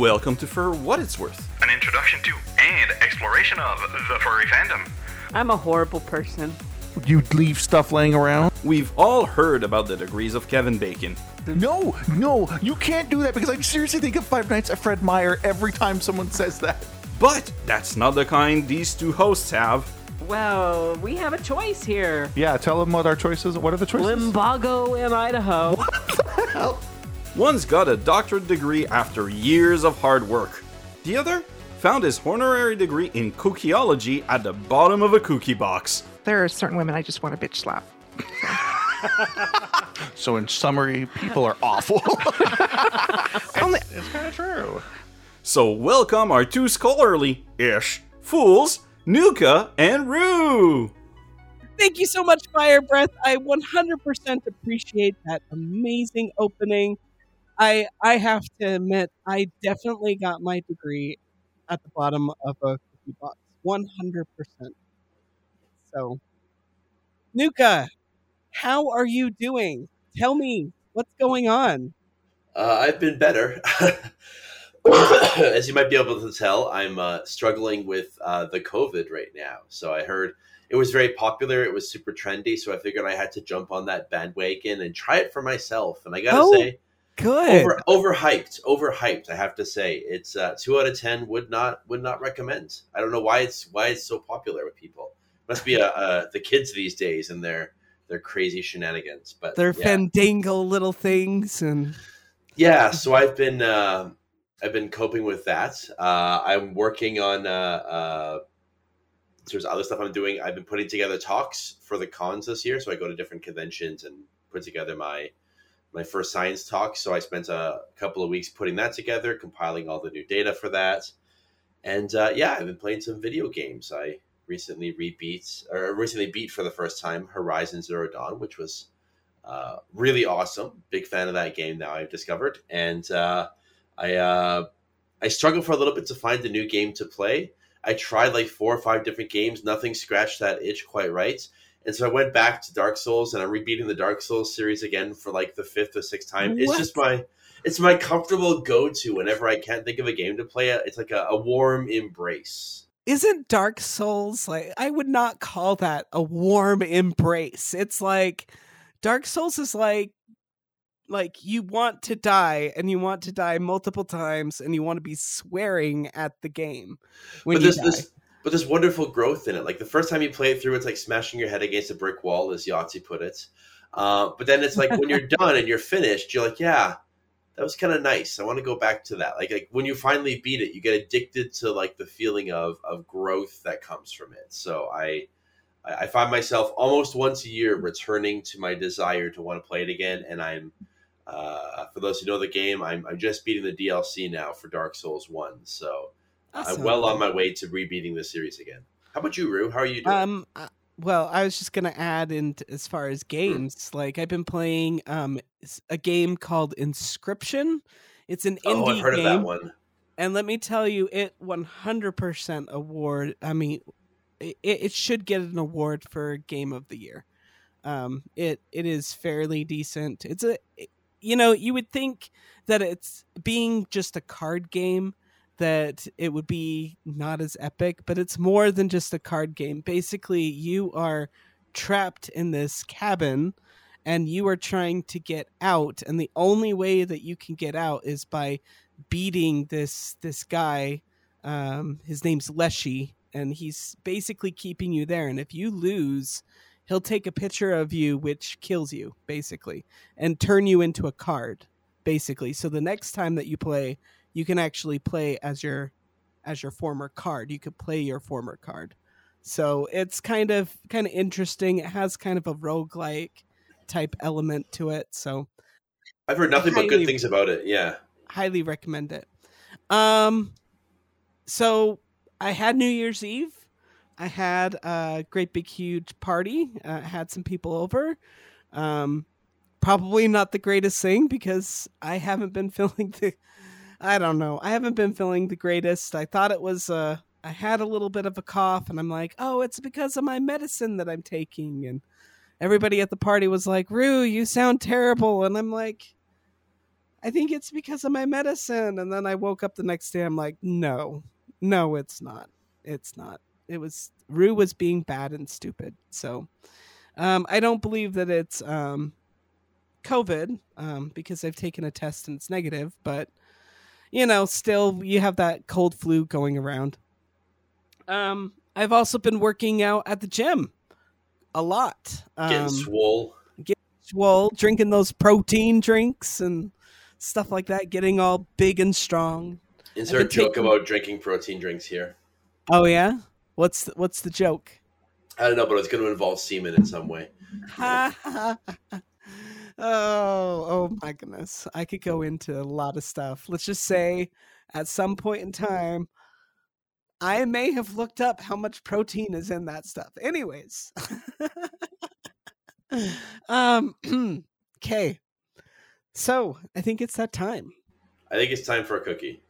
Welcome to For What It's Worth. An introduction to and exploration of the furry fandom. I'm a horrible person. You'd leave stuff laying around? We've all heard about the degrees of Kevin Bacon. No, no, you can't do that because I seriously think of Five Nights at Fred Meyer every time someone says that. But that's not the kind these two hosts have. Well, we have a choice here. Yeah, tell them what our choices. Are. What are the choices? Limbago in Idaho. One's got a doctorate degree after years of hard work. The other found his honorary degree in cookieology at the bottom of a cookie box. There are certain women I just want to bitch slap. So, in summary, people are awful. Only, it's kind of true. So welcome our two scholarly ish fools, Nuka and Rue. Thank you so much, Fire Breath. I 100% appreciate that amazing opening. I I have to admit, I definitely got my degree at the bottom of a cookie box. 100%. So, Nuka, how are you doing? Tell me what's going on. Uh, I've been better. As you might be able to tell, I'm uh, struggling with uh, the COVID right now. So I heard it was very popular. It was super trendy. So I figured I had to jump on that bandwagon and try it for myself. And I gotta Oh, say, Good. over overhyped, overhyped. I have to say, it's uh, two out of ten. Would not would not recommend. I don't know why it's why it's so popular with people. Must be uh, uh, the kids these days and their their crazy shenanigans. But They're yeah. fandangle little things and Yeah, so I've been uh, I've been coping with that. Uh, I'm working on uh, uh, there's other stuff I'm doing. I've been putting together talks for the cons this year, so I go to different conventions and put together my my first science talk. So I spent a couple of weeks putting that together, compiling all the new data for that, and uh, yeah, I've been playing some video games. I recently rebeat or recently beat for the first time Horizon Zero Dawn, which was uh, really awesome. Big fan of that game now. I've discovered, and uh, I uh, I struggled for a little bit to find a new game to play. I tried like four or five different games. Nothing scratched that itch quite right, and so I went back to Dark Souls, and I'm rebeating the Dark Souls series again for like the fifth or sixth time. It's just my it's my comfortable go to whenever I can't think of a game to play. It's like a, a warm embrace. isn't Dark Souls like I would not call that a warm embrace. It's like Dark Souls is like like you want to die and you want to die multiple times and you want to be swearing at the game when but you die. this but there's wonderful growth in it. Like the first time you play it through, it's like smashing your head against a brick wall, as Yahtzee put it. Uh, but then it's like when you're done and you're finished, you're like, yeah, that was kind of nice. I want to go back to that. Like like when you finally beat it, you get addicted to like the feeling of of growth that comes from it. So I. I I find myself almost once a year returning to my desire to want to play it again, and I'm uh, for those who know the game, I'm, I'm just beating the DLC now for Dark Souls One. So Awesome. I'm well on my way to rebeating the series again. How about you, Rue? How are you doing? Um. uh, Well, I was just gonna add in t- as far as games, like I've been playing um a game called Inscryption. It's an indie oh, I've heard game, of that one. and let me tell you, it 100% award. I mean, it, it should get an award for Game of the Year. Um, it it is fairly decent. It's a, you know, you would think that it's being just a card game that it would be not as epic, but it's more than just a card game. Basically, you are trapped in this cabin and you are trying to get out and the only way that you can get out is by beating this this guy um his name's Leshy and he's basically keeping you there and if you lose he'll take a picture of you which kills you basically and turn you into a card basically so the next time that you play you can actually play as your as your former card you could play your former card so it's kind of kind of interesting it has kind of a roguelike type element to it so I've heard nothing but good things about it. Yeah. highly recommend it. Um, so I had New Year's Eve. I had a great big huge party. Uh, had some people over. Um, probably not the greatest thing because I haven't been feeling the. I don't know. I haven't been feeling the greatest. I thought it was. Uh, I had a little bit of a cough, and I'm like, oh, it's because of my medicine that I'm taking. And everybody at the party was like, Rue, you sound terrible. And I'm like, I think it's because of my medicine. And then I woke up the next day. I'm like, no, no, it's not. It's not. It was Rue was being bad and stupid. So um, I don't believe that it's um, COVID um, because I've taken a test and it's negative. But you know, still you have that cold flu going around. Um, I've also been working out at the gym a lot. Getting Um, swole. swole, drinking those protein drinks and stuff like that, getting all big and strong. Is there a joke taking- about drinking protein drinks here. Oh yeah, what's the, what's the joke? I don't know, but it's going to involve semen in some way. oh, oh my goodness! I could go into a lot of stuff. Let's just say, at some point in time, I may have looked up how much protein is in that stuff. Anyways, um, okay. So I think it's that time. I think it's time for a cookie.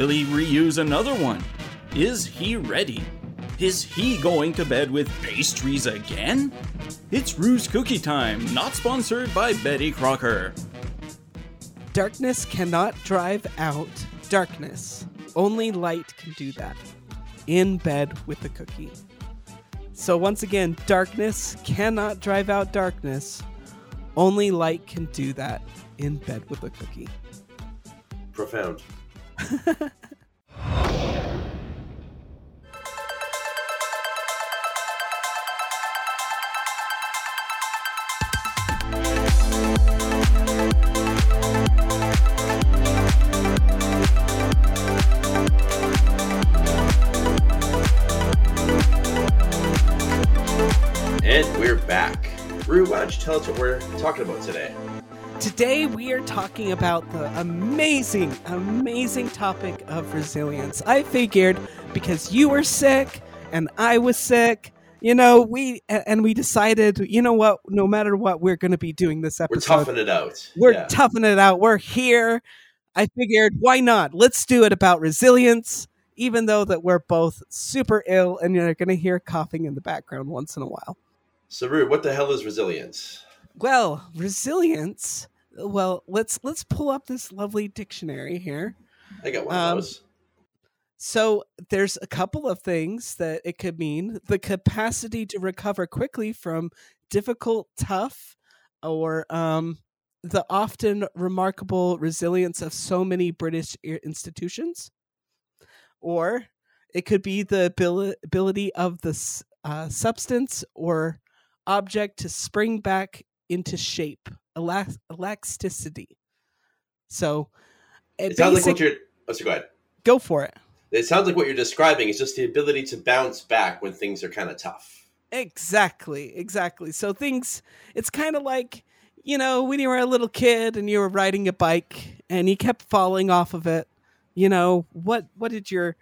Will he reuse another one? Is he ready? Is he going to bed with pastries again? It's Rue's Cookie Time, not sponsored by Betty Crocker. Darkness cannot drive out darkness. Only light can do that. In bed with a cookie. So, once again, darkness cannot drive out darkness. Only light can do that. In bed with a cookie. Profound. And we're back. Rue, why don't you tell us what we're talking about today? Today, we are talking about the amazing, amazing topic of resilience. I figured because you were sick and I was sick, you know, we and we decided, you know what, no matter what, we're going to be doing this episode. We're toughing it out. We're Yeah. toughing it out. We're here. I figured, why not? Let's do it about resilience, even though that we're both super ill and you're going to hear coughing in the background once in a while. So, Rue, what the hell is resilience? Well, resilience. Well, let's let's pull up this lovely dictionary here. I got one Um, of those. So there's a couple of things that it could mean: the capacity to recover quickly from difficult, tough, or um, the often remarkable resilience of so many British institutions, or it could be the ability of the uh, substance or object to spring back into shape, elasticity. So, It sounds like what you're. Oh, so go ahead. go for it. It sounds like what you're describing is just the ability to bounce back when things are kind of tough. Exactly, exactly. So things it's kind of like, you know, when you were a little kid and you were riding a bike and you kept falling off of it. You know, what what did your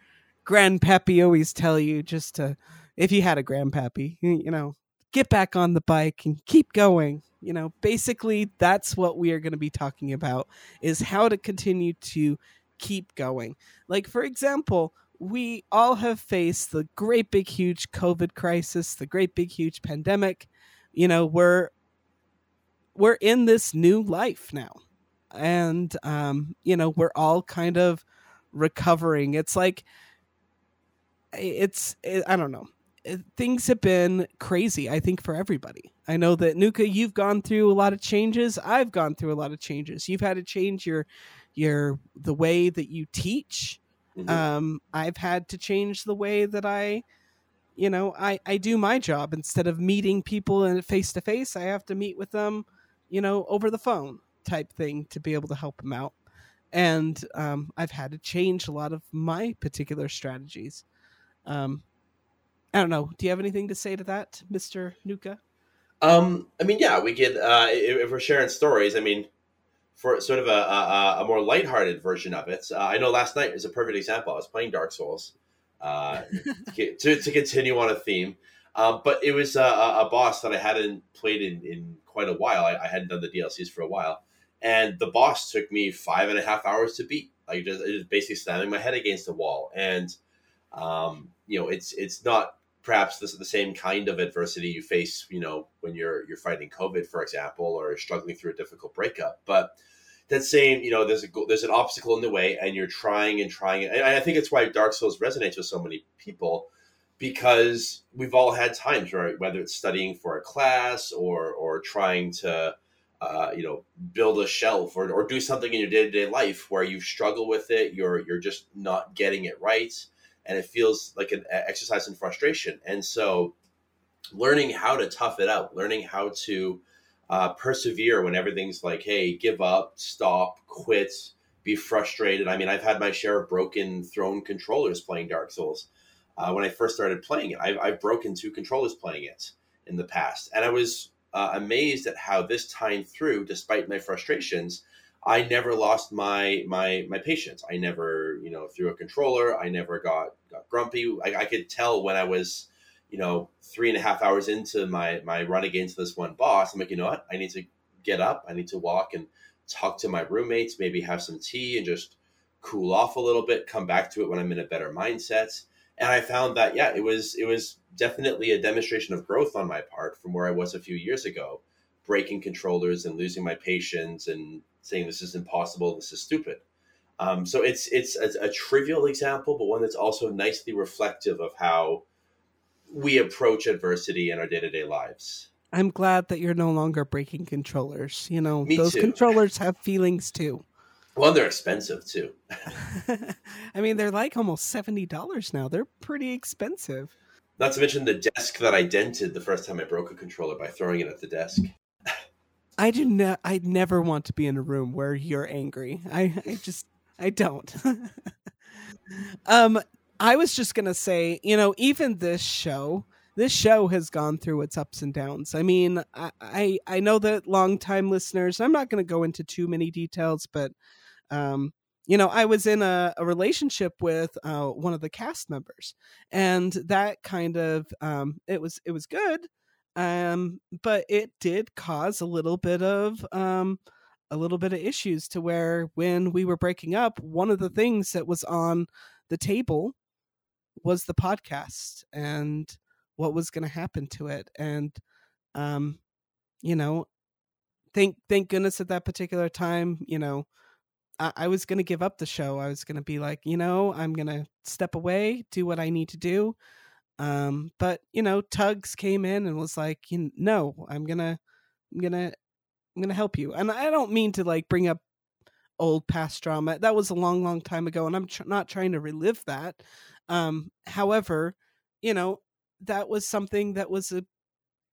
grandpappy always tell you just to if you had a grandpappy, you know, get back on the bike and keep going. You know, basically that's what we are going to be talking about is how to continue to keep going. Like for example, we all have faced the great big huge covid crisis the great big huge pandemic. You know we're we're in this new life now. And um you know we're all kind of recovering. It's like it's it, i don't know things have been crazy i think for everybody. I know that nuka you've gone through a lot of changes. I've gone through a lot of changes. You've had to change your your the way that you teach. Mhm. um i've had to change the way that i you know i i do my job. Instead of meeting people in face to face i have to meet with them you know over the phone type thing to be able to help them out. And um i've had to change a lot of my particular strategies. Um i don't know do you have anything to say to that mr nuka Um, I mean, yeah, we could. Uh, if, we're sharing stories, I mean, for sort of a, a, a more lighthearted version of it, uh, I know last night is a perfect example. I was playing Dark Souls uh, to to continue on a theme, um, but it was a, a a boss that I hadn't played in, in quite a while. I, I hadn't done the DLCs for a while, and the boss took me five and a half hours to beat. Like just, just basically slamming my head against the wall, and Um, you know, it's it's not perhaps this is the same kind of adversity you face, you know, when you're you're fighting COVID, for example, or struggling through a difficult breakup. But that same, you know, there's a there's an obstacle in the way, and you're trying and trying, and I think it's why Dark Souls resonates with so many people because we've all had times, right? Whether it's studying for a class or or trying to, uh, you know, build a shelf or, or do something in your day to day life where you struggle with it, you're you're just not getting it right, and it feels like an exercise in frustration. And so, learning how to tough it out, learning how to uh, persevere when everything's like, hey, give up, stop, quit, be frustrated. I mean, I've had my share of broken thrown controllers playing Dark Souls. Uh, when I first started playing it, I've, I've, broken two controllers playing it in the past. And I was uh, amazed at how this time through, despite my frustrations, I never lost my my my patience. I never, you know, threw a controller. I never got got grumpy. I, I could tell when I was you know, three and a half hours into my my run against this one boss, I'm like, you know what? I need to get up. I need to walk and talk to my roommates, maybe have some tea and just cool off a little bit, come back to it when I'm in a better mindset. And I found that yeah, it was it was definitely a demonstration of growth on my part from where I was a few years ago, breaking controllers and losing my patience and saying this is impossible, this is stupid. Um, so it's it's a, a trivial example, but one that's also nicely reflective of how we approach adversity in our day to day lives. I'm glad that you're no longer breaking controllers. You know, Me those too. controllers have feelings too. Well, they're expensive too. I mean, they're like almost seventy dollars now. They're pretty expensive. Not to mention the desk that I dented the first time I broke a controller by throwing it at the desk. I do not. I never want to be in a room where you're angry. I, I just, I don't. um, I was just gonna say, you know, even this show, this show has gone through its ups and downs. I mean, I I, I know that longtime listeners. I'm not to go into too many details, but um, you know, I was in a, a relationship with uh, one of the cast members, and that kind of um, it was it was good, um, but it did cause a little bit of um, a little bit of issues to where when we were breaking up, one of the things that was on the table was the podcast and what was going to happen to it. And um you know thank thank goodness at that particular time you know I, I was going to give up the show. I was going to be like you know i'm going to step away do what i need to do um but you know tugs came in and was like you know i'm to i'm to i'm to help you and i don't mean to like bring up old past drama that was a long long time ago and i'm tr- not trying to relive that um, however, you know, that was something that was a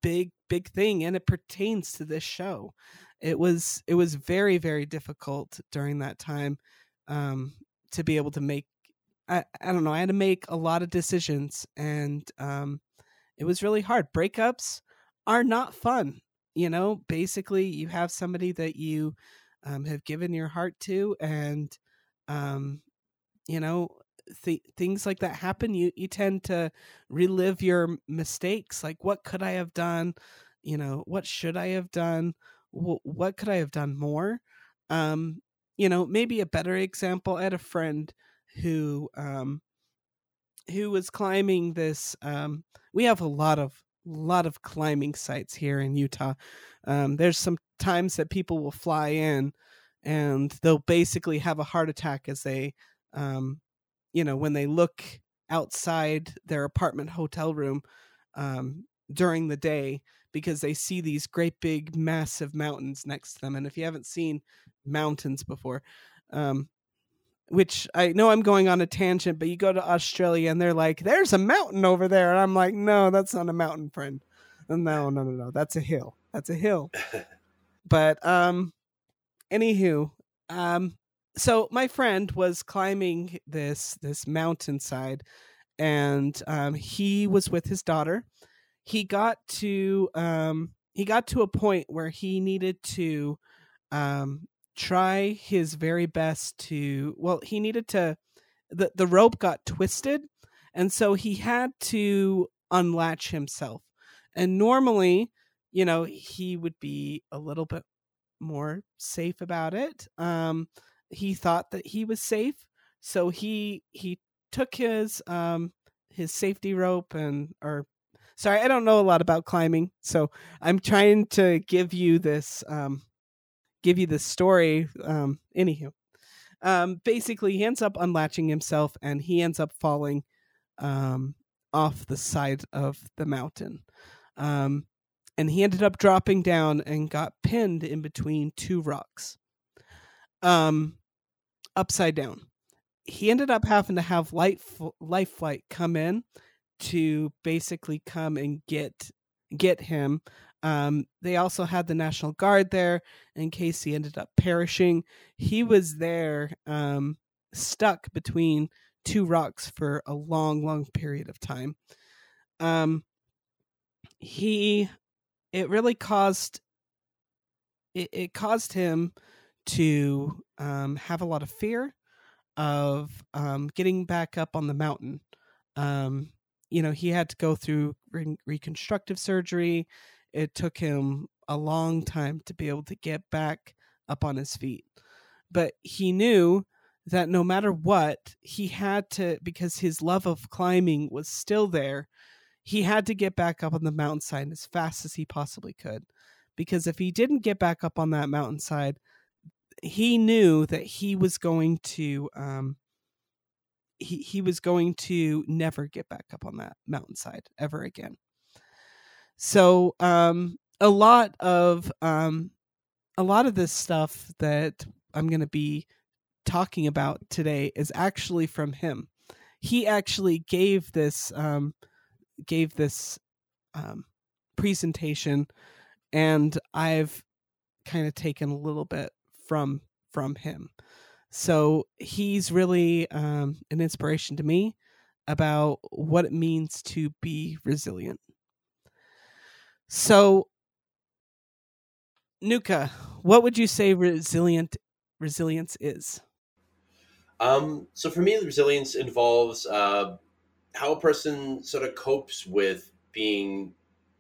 big, big thing, and it pertains to this show. It was it was very, very difficult during that time um, to be able to make. I, I don't know. I had to make a lot of decisions, and um, it was really hard. Breakups are not fun. You know, basically, you have somebody that you um, have given your heart to, and um, you know, th- things like that happen, you you tend to relive your mistakes. Like, what could I have done? You know, what should I have done? W- what could I have done more? Um, you know, maybe a better example. I had a friend who um, who was climbing this. Um, we have a lot of lot of climbing sites here in Utah. Um, there's some times that people will fly in and they'll basically have a heart attack as they um, you know when they look outside their apartment hotel room um, during the day because they see these great big massive mountains next to them and if you haven't seen mountains before um, which i know i'm going on a tangent but you go to australia and they're like there's a mountain over there. And i'm like no that's not a mountain friend. No no no no that's a hill. That's a hill. But um anywho um so my friend was climbing this this mountainside and um, he was with his daughter. He got to um, he got to a point where he needed to um, try his very best to well he needed to the, the rope got twisted and so he had to unlatch himself. And normally you know he would be a little bit more safe about it. Um he thought that he was safe so he he took his um his safety rope and or sorry, I don't know a lot about climbing, so I'm trying to give you this um give you the story. Um anywho. Um basically he ends up unlatching himself and he ends up falling um off the side of the mountain. Um and he ended up dropping down and got pinned in between two rocks. Um upside down. He ended up having to have light life flight come in to basically come and get get him. Um, they also had the National Guard there in case he ended up perishing. He was there, um, stuck between two rocks for a long, long period of time. Um, he, it really caused, it, caused him to um, have a lot of fear of um, getting back up on the mountain. Um, you know, he had to go through re- reconstructive surgery. It took him a long time to be able to get back up on his feet. But he knew that no matter what, he had to, because his love of climbing was still there, he had to get back up on the mountainside as fast as he possibly could. Because if he didn't get back up on that mountainside, he knew that he was going to um, he he was going to never get back up on that mountainside ever again. So um, a lot of um, a lot of this stuff that I'm going to be talking about today is actually from him. He actually gave this um, gave this um, presentation, and I've kind of taken a little bit from from him. So he's really um, an inspiration to me about what it means to be resilient. So, Nuka, what would you say resilient resilience is? Um, so for me, resilience involves uh, how a person sort of copes with being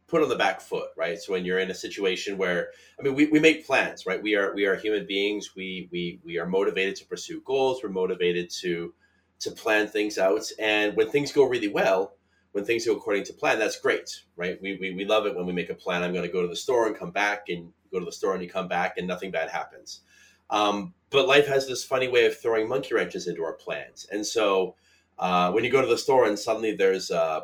put on the back foot, right? So when you're in a situation where, I mean, we, we make plans, right? We are we are human beings. We we we are motivated to pursue goals. We're motivated to to plan things out. And when things go really well, when things go according to plan, that's great, right? We we, we love it when we make a plan. I'm going to go to the store and come back, and go to the store and you come back, and nothing bad happens. Um, but life has this funny way of throwing monkey wrenches into our plans, and so. Uh, when you go to the store and suddenly there's uh,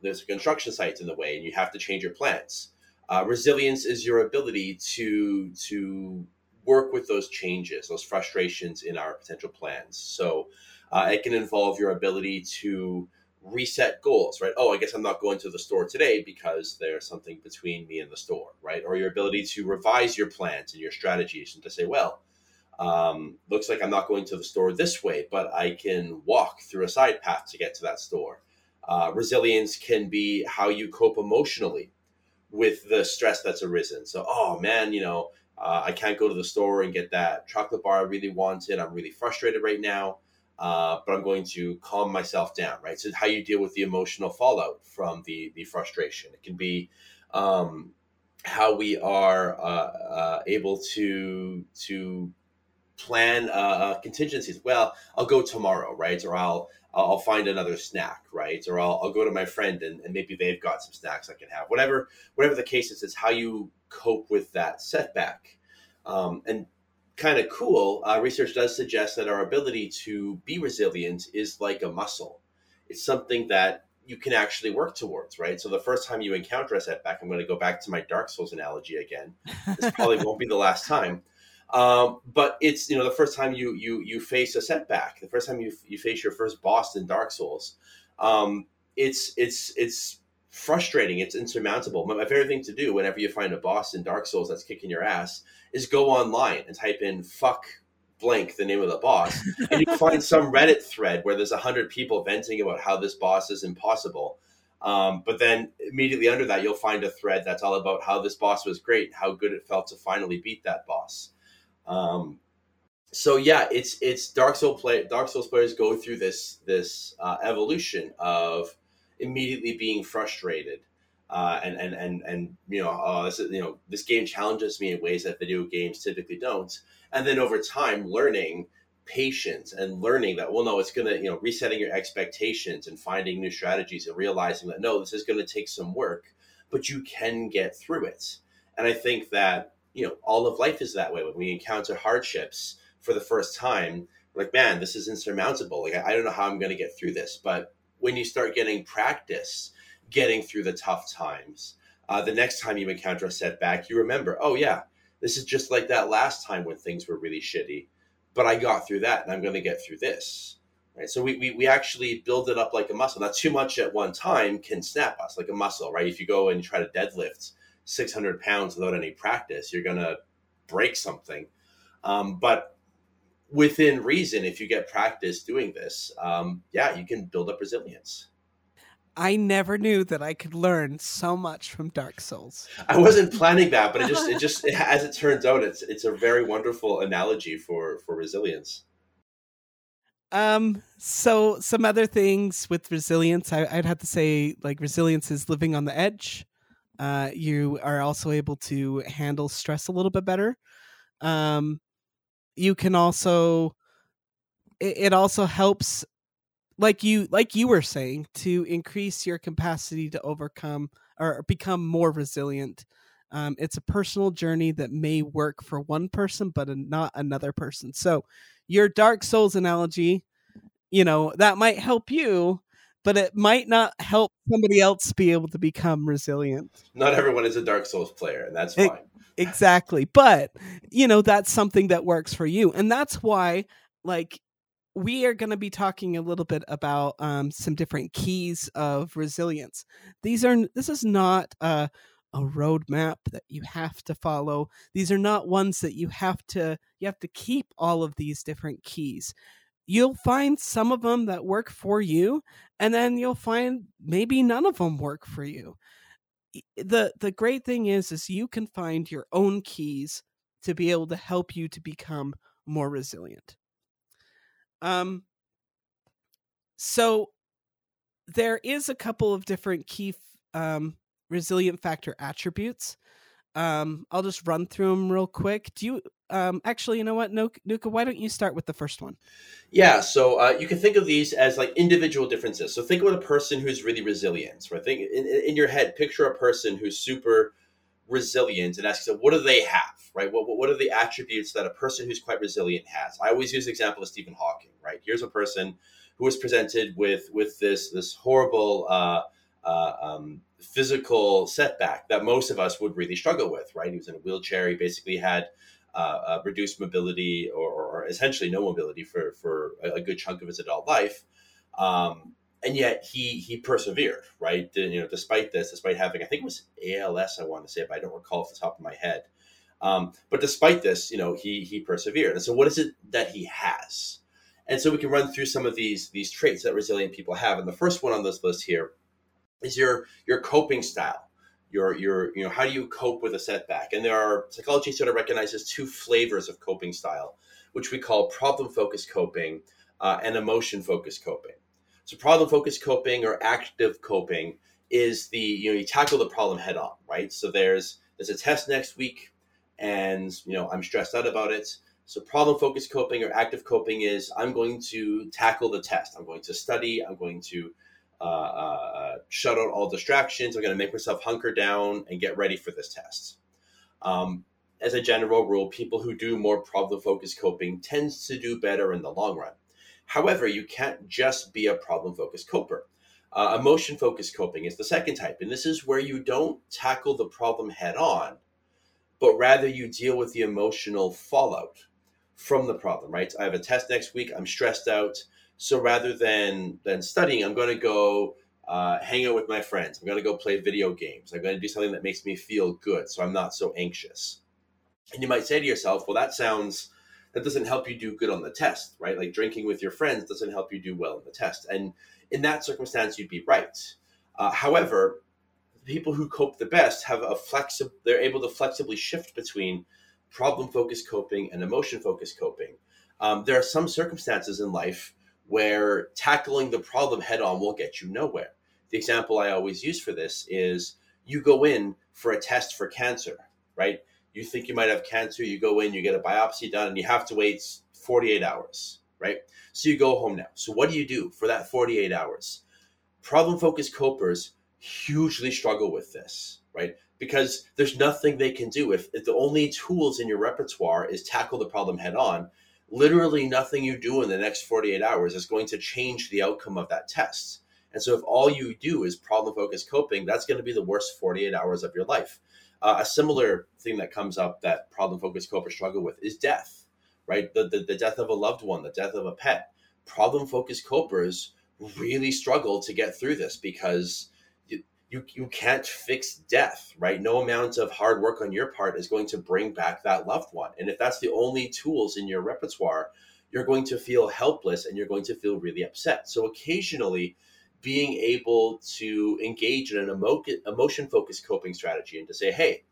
there's a construction site in the way and you have to change your plans. Uh, resilience is your ability to to work with those changes, those frustrations in our potential plans. So uh, it can involve your ability to reset goals, right? Oh, I guess I'm not going to the store today because there's something between me and the store, right? Or your ability to revise your plans and your strategies and to say, well, um, looks like I'm not going to the store this way, but I can walk through a side path to get to that store. Uh, resilience can be how you cope emotionally with the stress that's arisen. So, oh man, you know, uh, I can't go to the store and get that chocolate bar I really wanted. I'm really frustrated right now, uh, but I'm going to calm myself down, right? So, how you deal with the emotional fallout from the the frustration. It can be um, how we are uh, uh, able to to plan uh, contingencies. Well, I'll go tomorrow, right? Or I'll I'll find another snack, right? Or I'll, I'll go to my friend and, and maybe they've got some snacks I can have. Whatever, whatever the case is, it's how you cope with that setback. Um, and kind of cool, uh, research does suggest that our ability to be resilient is like a muscle. It's something that you can actually work towards, right? So the first time you encounter a setback, I'm going to go back to my Dark Souls analogy again. This probably won't be the last time. Um, but it's you know the first time you you you face a setback, the first time you you face your first boss in Dark Souls, um, it's it's it's frustrating. It's insurmountable. My, my favorite thing to do whenever you find a boss in Dark Souls that's kicking your ass is go online and type in "fuck blank" the name of the boss, and you find some Reddit thread where there's a hundred people venting about how this boss is impossible. Um, but then immediately under that, you'll find a thread that's all about how this boss was great, how good it felt to finally beat that boss. Um, so yeah, it's it's Dark Souls play Dark Souls players go through this this uh, evolution of immediately being frustrated. Uh, and, and and and you know uh, this is, you know this game challenges me in ways that video games typically don't, and then over time learning patience and learning that well no it's to you know resetting your expectations and finding new strategies and realizing that no this is going to take some work but you can get through it. And i think that you know all of life is that way. When we encounter hardships for the first time like man this is insurmountable. Like i, I don't know how i'm going to get through this. But when you start getting practice getting through the tough times uh, the next time you encounter a setback you remember oh yeah this is just like that last time when things were really shitty but I got through that and I'm going to get through this. Right. So we, we, we actually build it up like a muscle. Not too much at one time can snap us like a muscle, right? If you go and try to deadlift 600 pounds without any practice, you're going to break something. Um, but within reason, if you get practice doing this, um, yeah, you can build up resilience. I never knew that I could learn so much from Dark Souls. I wasn't planning that, but it just it just as it turns out, it's it's a very wonderful analogy for for resilience. Um. So some other things with resilience, I, I'd have to say, like resilience is living on the edge. Uh, you are also able to handle stress a little bit better. Um, you can also, it, it also helps like you like you were saying to increase your capacity to overcome or become more resilient. Um, it's a personal journey that may work for one person but not another person. So your dark souls analogy you know that might help you but it might not help somebody else be able to become resilient. Not everyone is a dark souls player and that's fine. it, exactly. But you know that's something that works for you and that's why like we are going to be talking a little bit about um, some different keys of resilience. These are this is not a, a roadmap that you have to follow. These are not ones that you have to you have to keep all of these different keys. You'll find some of them that work for you, and then you'll find maybe none of them work for you. the The great thing is, is you can find your own keys to be able to help you to become more resilient. Um, so there is a couple of different key um, resilient factor attributes. Um, I'll just run through them real quick. Do you um, actually? You know what, Nuka? Why don't you start with the first one? Yeah. So uh, you can think of these as like individual differences. So think about a person who's really resilient. Right. Think in, in your head. Picture a person who's super resilient and ask yourself, what do they have, right? What, what are the attributes that a person who's quite resilient has? I always use the example of Stephen Hawking, right? Here's a person who was presented with with this this horrible uh, uh, um, physical setback that most of us would really struggle with, right? He was in a wheelchair. He basically had uh, uh reduced mobility or, or, essentially no mobility for for a, good chunk of his adult life. Um, and yet he he persevered, right? You know, despite this, despite having I think it was ALS, I want to say, but I don't recall off the top of my head. Um, but despite this, you know, he he persevered. And so, what is it that he has? And so, we can run through some of these these traits that resilient people have. And the first one on this list here is your your coping style. Your your you know, how do you cope with a setback? And there are psychology sort of recognizes two flavors of coping style, which we call problem focused coping uh, and emotion focused coping. So problem focused coping or active coping is the you know you tackle the problem head on, right? So there's there's a test next week, and you know I'm stressed out about it. So problem focused coping or active coping is I'm going to tackle the test. I'm going to study. I'm going to uh, uh, shut out all distractions. I'm going to make myself hunker down and get ready for this test. Um, as a general rule, people who do more problem focused coping tends to do better in the long run. However, you can't just be a problem focused coper. Uh, emotion focused coping is the second type, and this is where you don't tackle the problem head on, but rather you deal with the emotional fallout from the problem. Right? I have a test next week. I'm stressed out, so rather than than studying, I'm going to go uh, hang out with my friends. I'm going to go play video games. I'm going to do something that makes me feel good, so I'm not so anxious. And you might say to yourself, "Well, that sounds." That doesn't help you do good on the test, right? Like drinking with your friends doesn't help you do well on the test. And in that circumstance, you'd be right. Uh, however, people who cope the best have a flexible, they're able to flexibly shift between problem focused coping and emotion focused coping. Um, there are some circumstances in life where tackling the problem head on will get you nowhere. The example I always use for this is you go in for a test for cancer, right? You think you might have cancer, you go in, you get a biopsy done, and you have to wait 48 hours, right? So you go home now. So what do you do for that 48 hours? Problem focused copers hugely struggle with this, right? Because there's nothing they can do. If, if the only tools in your repertoire is tackle the problem head on, literally nothing you do in the next 48 hours is going to change the outcome of that test. And so if all you do is problem focused coping, that's going to be the worst 48 hours of your life. Uh, a similar thing that comes up that problem focused copers struggle with is death, right? The, the, the death of a loved one, the death of a pet. Problem focused copers really struggle to get through this because you, you, you can't fix death, right? No amount of hard work on your part is going to bring back that loved one. And if that's the only tools in your repertoire, you're going to feel helpless and you're going to feel really upset. So occasionally, being able to engage in an emo- emotion focused coping strategy and to say, hey,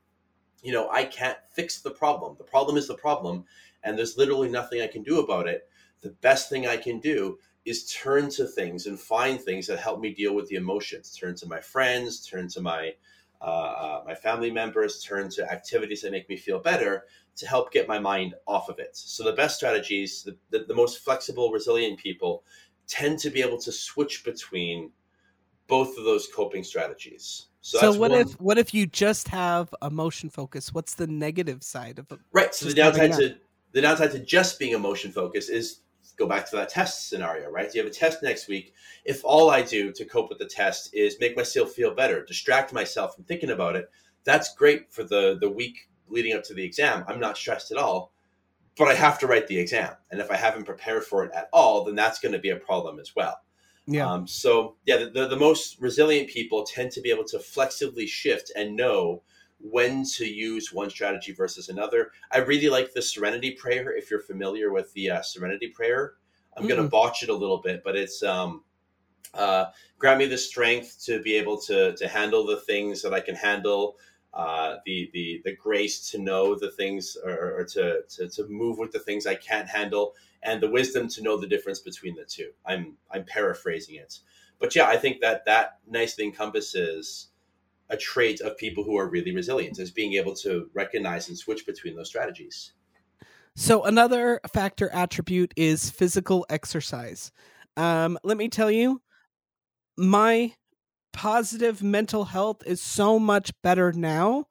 you know, I can't fix the problem. The problem is the problem, and there's literally nothing I can do about it. The best thing I can do is turn to things and find things that help me deal with the emotions. Turn to my friends, turn to my uh, uh, my family members, turn to activities that make me feel better to help get my mind off of it. So the best strategies, the, the, the most flexible, resilient people tend to be able to switch between both of those coping strategies. So, So, what one- if what if you just have emotion focus? What's the negative side of it? right? So the downside to the downside to just being emotion focused is go back to that test scenario, right? So you have a test next week. If all I do to cope with the test is make myself feel better, distract myself from thinking about it, that's great for the the week leading up to the exam. I'm not stressed at all, but I have to write the exam, and if I haven't prepared for it at all, then that's going to be a problem as well. Yeah. Um, so yeah, the, the, the most resilient people tend to be able to flexibly shift and know when to use one strategy versus another. I really like the Serenity Prayer. If you're familiar with the uh, Serenity Prayer, I'm going to Mm. botch it a little bit, but it's um, uh, grant me the strength to be able to to handle the things that I can handle. Uh, the the the grace to know the things or, or to, to to move with the things I can't handle, and the wisdom to know the difference between the two. I'm I'm paraphrasing it, but yeah, I think that that nicely encompasses a trait of people who are really resilient is being able to recognize and switch between those strategies. So another factor attribute is physical exercise. Um, let me tell you, my positive mental health is so much better now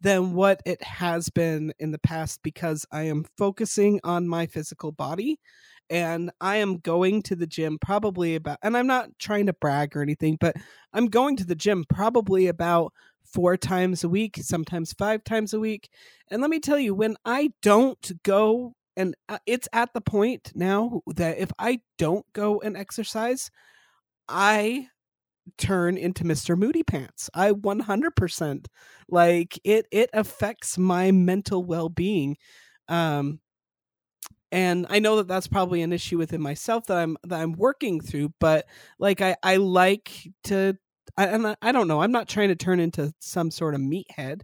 than what it has been in the past because I am focusing on my physical body and I am going to the gym probably about and I'm not trying to brag or anything, but I'm going to the gym probably about four times a week, sometimes five times a week. And let me tell you, when I don't go, and uh, it's at the point now that if I don't go and exercise, I turn into Mr. Moody Pants. I 100% like it it affects my mental well-being. Um and I know that that's probably an issue within myself that I'm that I'm working through, but like I I like to I, and I, I don't know. I'm not trying to turn into some sort of meathead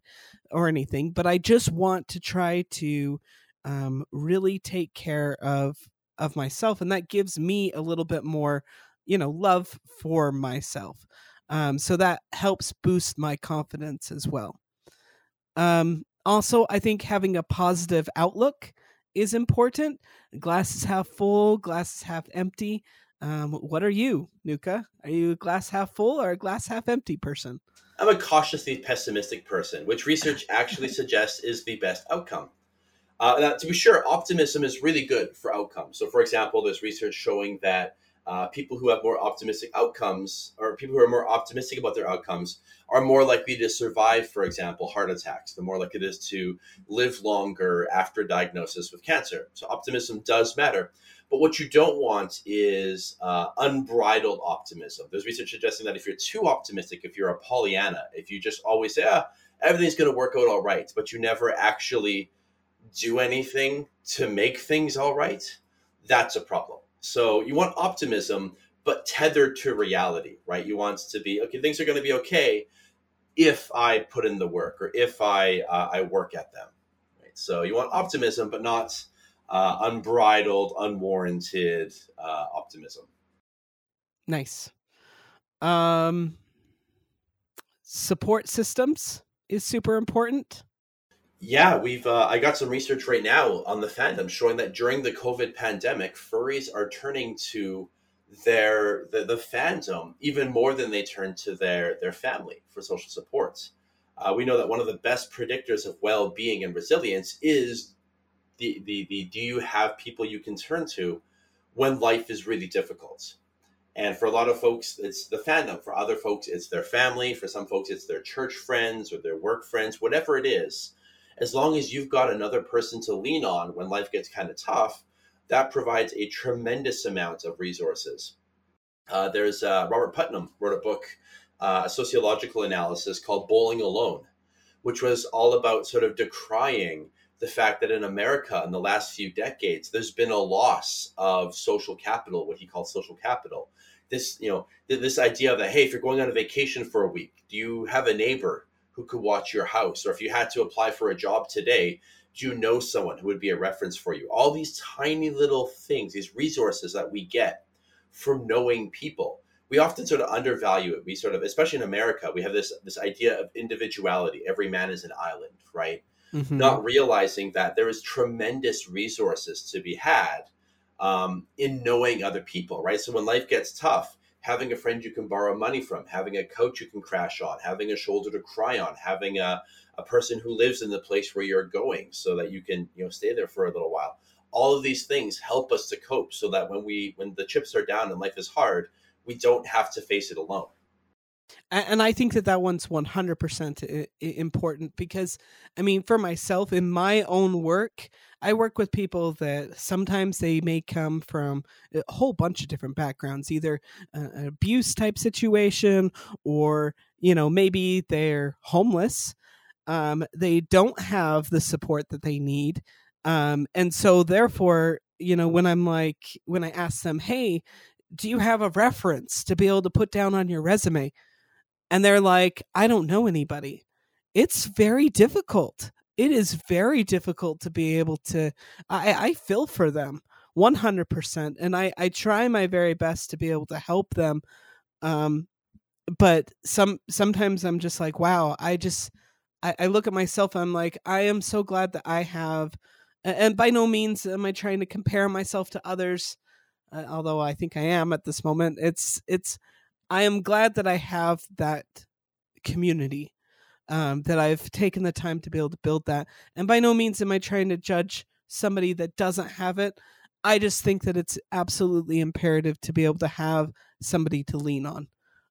or anything, but I just want to try to um, really take care of of myself, and that gives me a little bit more, you know, love for myself. Um, so that helps boost my confidence as well. Um, also, I think having a positive outlook is important. Glass is half full, glass is half empty. Um, what are you, Nuka? Are you a glass half full or a glass half empty person? I'm a cautiously pessimistic person, which research actually suggests is the best outcome. Uh, now, to be sure, optimism is really good for outcomes. So, for example, there's research showing that uh, people who have more optimistic outcomes, or people who are more optimistic about their outcomes, are more likely to survive, for example, heart attacks. The more likely it is to live longer after diagnosis with cancer. So, optimism does matter. But what you don't want is uh, unbridled optimism. There's research suggesting that if you're too optimistic, if you're a Pollyanna, if you just always say, ah, everything's going to work out all right, but you never actually do anything to make things all right, that's a problem. So you want optimism, but tethered to reality, right? You want to be, okay, things are going to be okay if I put in the work or if I, uh, I work at them. Right? So you want optimism, but not uh, unbridled, unwarranted uh, optimism. Nice. Um, support systems is super important. Yeah, we've. Uh, I got some research right now on the fandom showing that during the COVID pandemic, furries are turning to their the, the fandom even more than they turn to their their family for social supports. Uh, we know that one of the best predictors of well being and resilience is the, the the do you have people you can turn to when life is really difficult. And for a lot of folks, it's the fandom. For other folks, it's their family. For some folks, it's their church friends or their work friends, whatever it is as long as you've got another person to lean on when life gets kind of tough, that provides a tremendous amount of resources. Uh, there's uh, Robert Putnam wrote a book, uh, a sociological analysis called Bowling Alone, which was all about sort of decrying the fact that in America in the last few decades, there's been a loss of social capital, what he called social capital. This, you know, this idea that hey, if you're going on a vacation for a week, do you have a neighbor who could watch your house? Or if you had to apply for a job today, do you know someone who would be a reference for you? All these tiny little things, these resources that we get from knowing people. We often sort of undervalue it. We sort of, especially in America, we have this this idea of individuality. Every man is an island, right? Mm-hmm. Not realizing that there is tremendous resources to be had um, in knowing other people, right? So when life gets tough, having a friend you can borrow money from, having a coach you can crash on, having a shoulder to cry on, having a, a person who lives in the place where you're going so that you can, you know, stay there for a little while. All of these things help us to cope so that when we when the chips are down and life is hard, we don't have to face it alone and I think that that one's 100% important because, I mean, for myself, in my own work, I work with people that sometimes they may come from a whole bunch of different backgrounds, either an abuse type situation or, you know, maybe they're homeless. Um, they don't have the support that they need. Um, and so, therefore, you know, when I'm like, when I ask them, hey, do you have a reference to be able to put down on your resume? And they're like, I don't know anybody. It's very difficult. It is very difficult to be able to. I, I feel for them 100%. And I, I try my very best to be able to help them. Um, but some sometimes I'm just like, wow, I just I, I look at myself I'm like, I am so glad that I have and by no means am I trying to compare myself to others, uh, although I think I am at this moment. It's it's I am glad that I have that community, um, that I've taken the time to be able to build that. And by no means am I trying to judge somebody that doesn't have it. I just think that it's absolutely imperative to be able to have somebody to lean on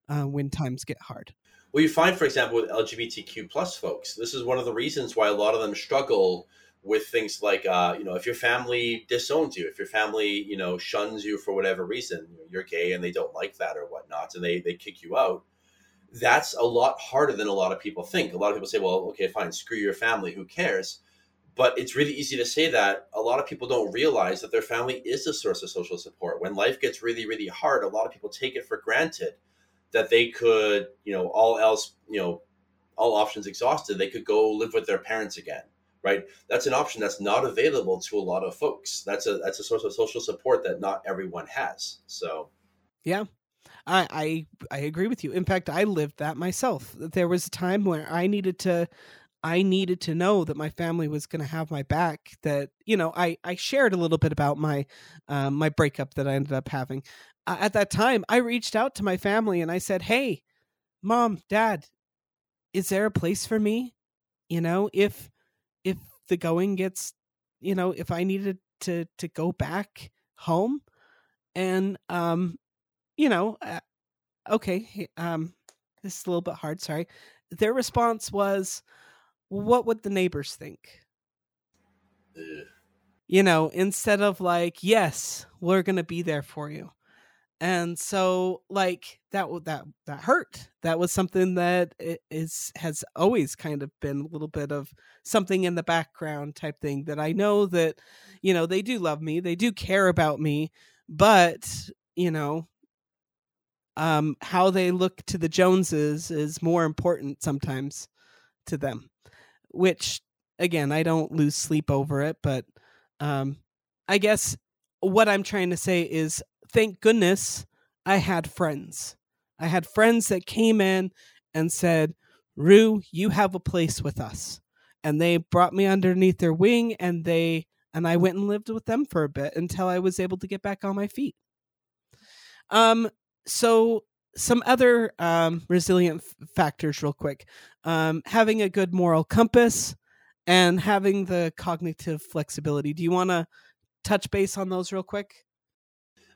uh, when times get hard. Well, you find, for example, with LGBTQ plus folks, this is one of the reasons why a lot of them struggle with things like uh, you know if your family disowns you if your family you know shuns you for whatever reason you're gay and they don't like that or whatnot and they they kick you out that's a lot harder than a lot of people think. A lot of people say well okay fine screw your family who cares? But it's really easy to say that a lot of people don't realize that their family is a source of social support. When life gets really really hard a lot of people take it for granted that they could you know all else you know all options exhausted they could go live with their parents again right? That's an option that's not available to a lot of folks. That's a that's a source of social support that not everyone has. So, yeah. I, I I agree with you. In fact, I lived that myself. There was a time where I needed to I needed to know that my family was going to have my back. That you know, I I shared a little bit about my um, my breakup that I ended up having. Uh, at that time, I reached out to my family and I said, "Hey, mom, dad, is there a place for me? You know, if if the going gets you know if i needed to to go back home and um you know uh, okay um this is a little bit hard sorry. Their response was what would the neighbors think? You know instead of like yes we're gonna be there for you and so like that that that hurt. That was something that is has always kind of been a little bit of something in the background type thing that i know that you know they do love me they do care about me but you know um how they look to the joneses is more important sometimes to them which again i don't lose sleep over it but um i guess what i'm trying to say is thank goodness I had friends. I had friends that came in and said, Rue, you have a place with us. and they brought me underneath their wing and they and I went and lived with them for a bit until I was able to get back on my feet. Um so some other um, resilient f- factors real quick um, having a good moral compass and having the cognitive flexibility do you want to touch base on those real quick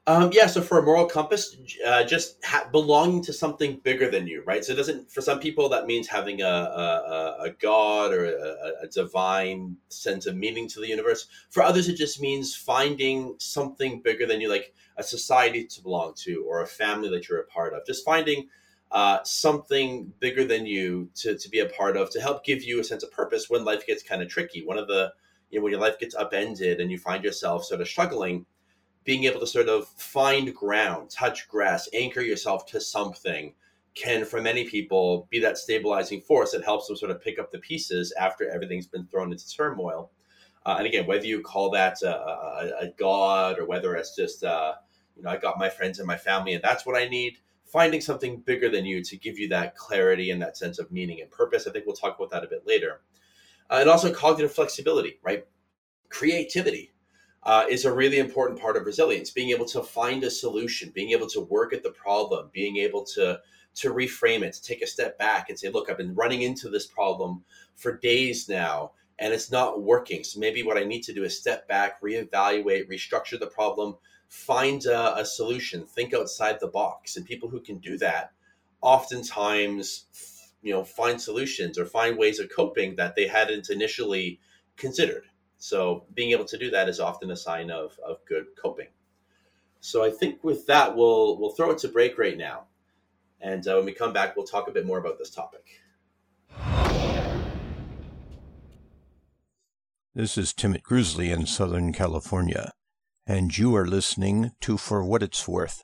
Um, yeah, so for a moral compass, uh, just ha- belonging to something bigger than you, right? So it doesn't. For some people, that means having a a, a- god or a, a divine sense of meaning to the universe. For others, it just means finding something bigger than you, like a society to belong to or a family that you're a part of. Just finding uh, something bigger than you to to be a part of to help give you a sense of purpose when life gets kind of tricky. One of the you know when your life gets upended and you find yourself sort of struggling being able to sort of find ground, touch grass, anchor yourself to something can, for many people, be that stabilizing force that helps them sort of pick up the pieces after everything's been thrown into turmoil. Uh, and again, whether you call that a, a, a god or whether it's just, uh, you know, I got my friends and my family and that's what I need, finding something bigger than you to give you that clarity and that sense of meaning and purpose. I think we'll talk about that a bit later. Uh, and also cognitive flexibility, right? Creativity uh, is a really important part of resilience. Being able to find a solution, being able to work at the problem, being able to to reframe it, to take a step back and say, "Look, I've been running into this problem for days now, and it's not working. So maybe what I need to do is step back, reevaluate, restructure the problem, find a, a solution, think outside the box." And people who can do that, oftentimes, you know, find solutions or find ways of coping that they hadn't initially considered. So being able to do that is often a sign of, of good coping. So I think with that, we'll we'll throw it to break right now, and uh, when we come back, we'll talk a bit more about this topic. This is Timid Grizzly in Southern California, and you are listening to For What It's Worth,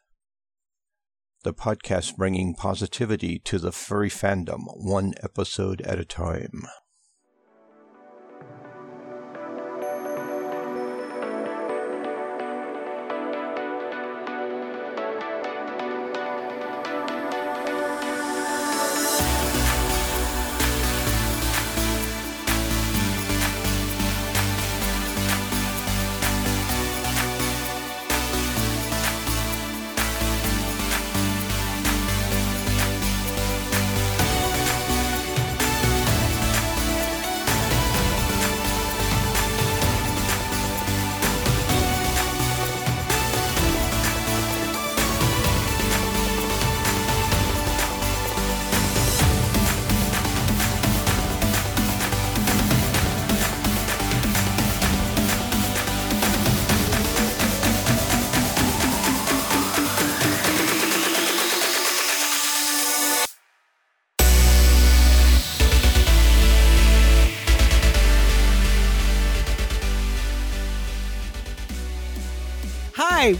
the podcast bringing positivity to the furry fandom one episode at a time.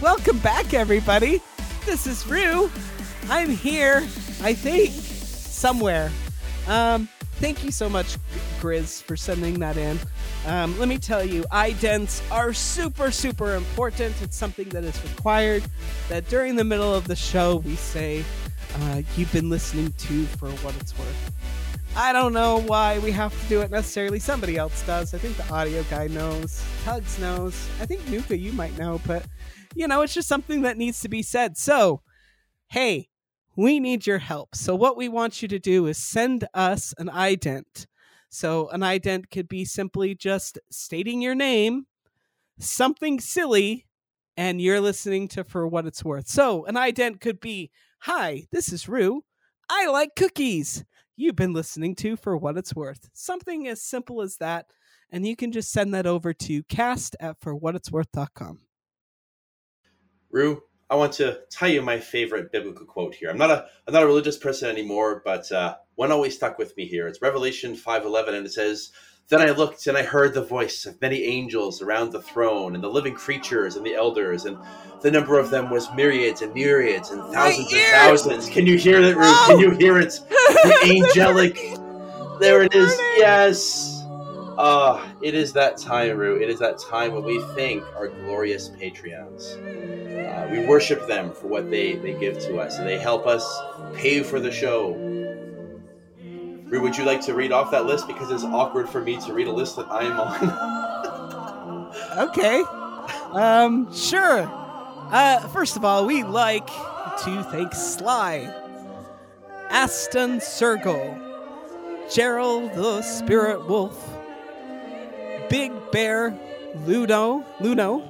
Welcome back, everybody. This is Rue. I'm here, I think, somewhere. Um, thank you so much, Grizz, for sending that in. Um, let me tell you, idents are super, super important. It's something that is required. That during the middle of the show, we say, uh, "You've been listening to for what it's worth." I don't know why we have to do it necessarily. Somebody else does. I think the audio guy knows. Tugs knows. I think Nuka, you might know, but you know, it's just something that needs to be said. So, hey, we need your help. So, what we want you to do is send us an ident. So, an ident could be simply just stating your name, something silly, and you're listening to For What It's Worth. So, an ident could be Hi, this is Rue. I like cookies. You've been listening to For What It's Worth. Something as simple as that. And you can just send that over to cast at forwhatitsworth.com. Rue, I want to tell you my favorite biblical quote here. I'm not a I'm not a religious person anymore, but uh, one always stuck with me here. It's Revelation 5:11, and it says, "Then I looked and I heard the voice of many angels around the throne, and the living creatures and the elders, and the number of them was myriads and myriads and thousands and thousands. Can you hear that, Rue? Oh! Can you hear it? The angelic. There it is. Yes. Ah, it is that time, Rue. It is that time when we thank our glorious Patreons. Uh, we worship them for what they, they give to us, they help us pay for the show. Rue, would you like to read off that list because it's awkward for me to read a list that I am on? Okay. Um, sure. Uh, first of all, we like to thank Sly, Aston Sergal, Gerald the Spirit Wolf, Big Bear, Ludo, Luno,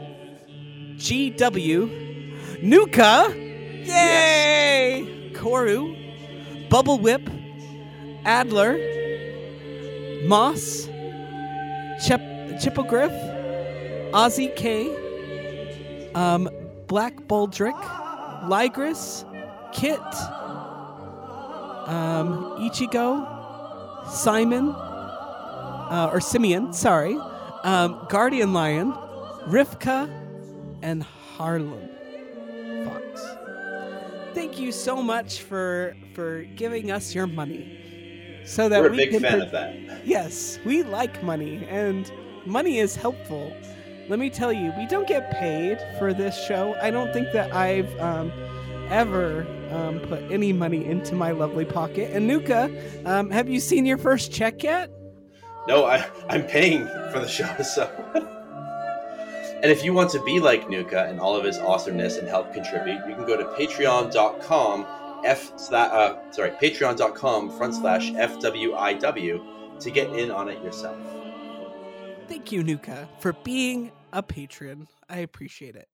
GW, Nuka, yay, Koru, Bubble Whip, Adler, Moss, Chip, Chippogriff, Ozzy K, um, Black Baldrick, Ligris, Kit, um, Ichigo, Simon, uh, or Simeon, sorry, um, Guardian Lion, Rivka, and Harlem Fox. Thank you so much for for giving us your money, so that We're a we big can fan pro- of that. Yes, we like money, and money is helpful. Let me tell you, we don't get paid for this show. I don't think that I've um, ever um, put any money into my lovely pocket. And Nuka, um, have you seen your first check yet? No, I, I'm paying for the show, so. and if you want to be like Nuka and all of his awesomeness and help contribute, you can go to patreon.com f uh, sorry patreon.com front slash fwiw to get in on it yourself. Thank you, Nuka, for being a patron. I appreciate it.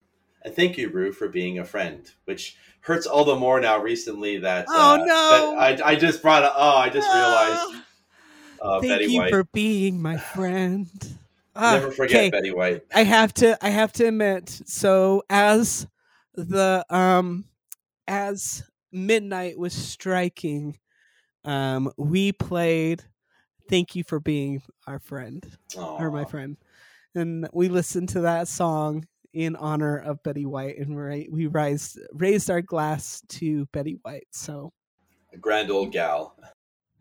And thank you, Rue, for being a friend, which hurts all the more now recently that. Oh, uh, no. that I, I just brought. Oh, I just realized. Uh, Thank Betty you White. for being my friend. Ah, Never forget okay. Betty White. I have to I have to admit, so as the um as midnight was striking, um we played Thank You for Being Our Friend or my friend. And we listened to that song in honor of Betty White and we raised raised our glass to Betty White. So A grand old gal.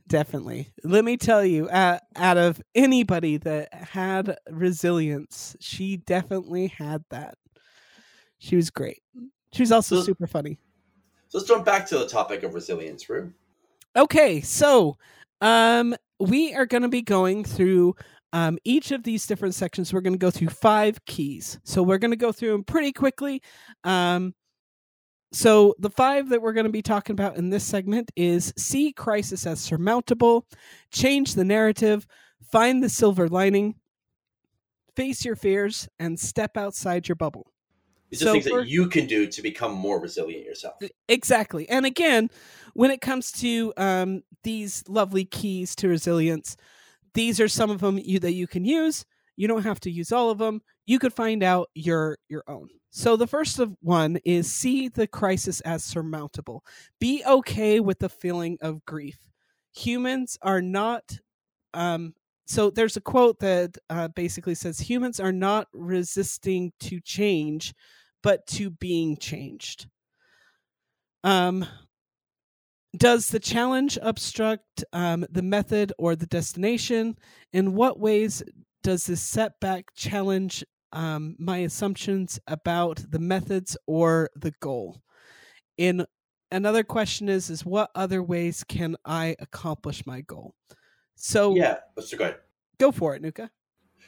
Definitely. Let me tell you, uh, out of anybody that had resilience, she definitely had that. She was great. She was also So- super funny. So let's jump back to the topic of resilience, Rue. Okay, so um, we are going to be going through um, each of these different sections. We're going to go through five keys. So we're going to go through them pretty quickly. Um, so the five that we're going to be talking about in this segment is see crisis as surmountable, change the narrative, find the silver lining, face your fears, and step outside your bubble. These are So things for- that you can do to become more resilient yourself. Exactly. And again, when it comes to um, these lovely keys to resilience, these are some of them you, that you can use. You don't have to use all of them. You could find out your your own. So the first of one is see the crisis as surmountable. Be okay with the feeling of grief. Humans are not. Um, so there's a quote that uh, basically says humans are not resisting to change, but to being changed. Um, does the challenge obstruct um, the method or the destination? In what ways does this setback challenge um, my assumptions about the methods or the goal? In another question is is what other ways can I accomplish my goal? So Yeah, let's go ahead. go for it, Nuka.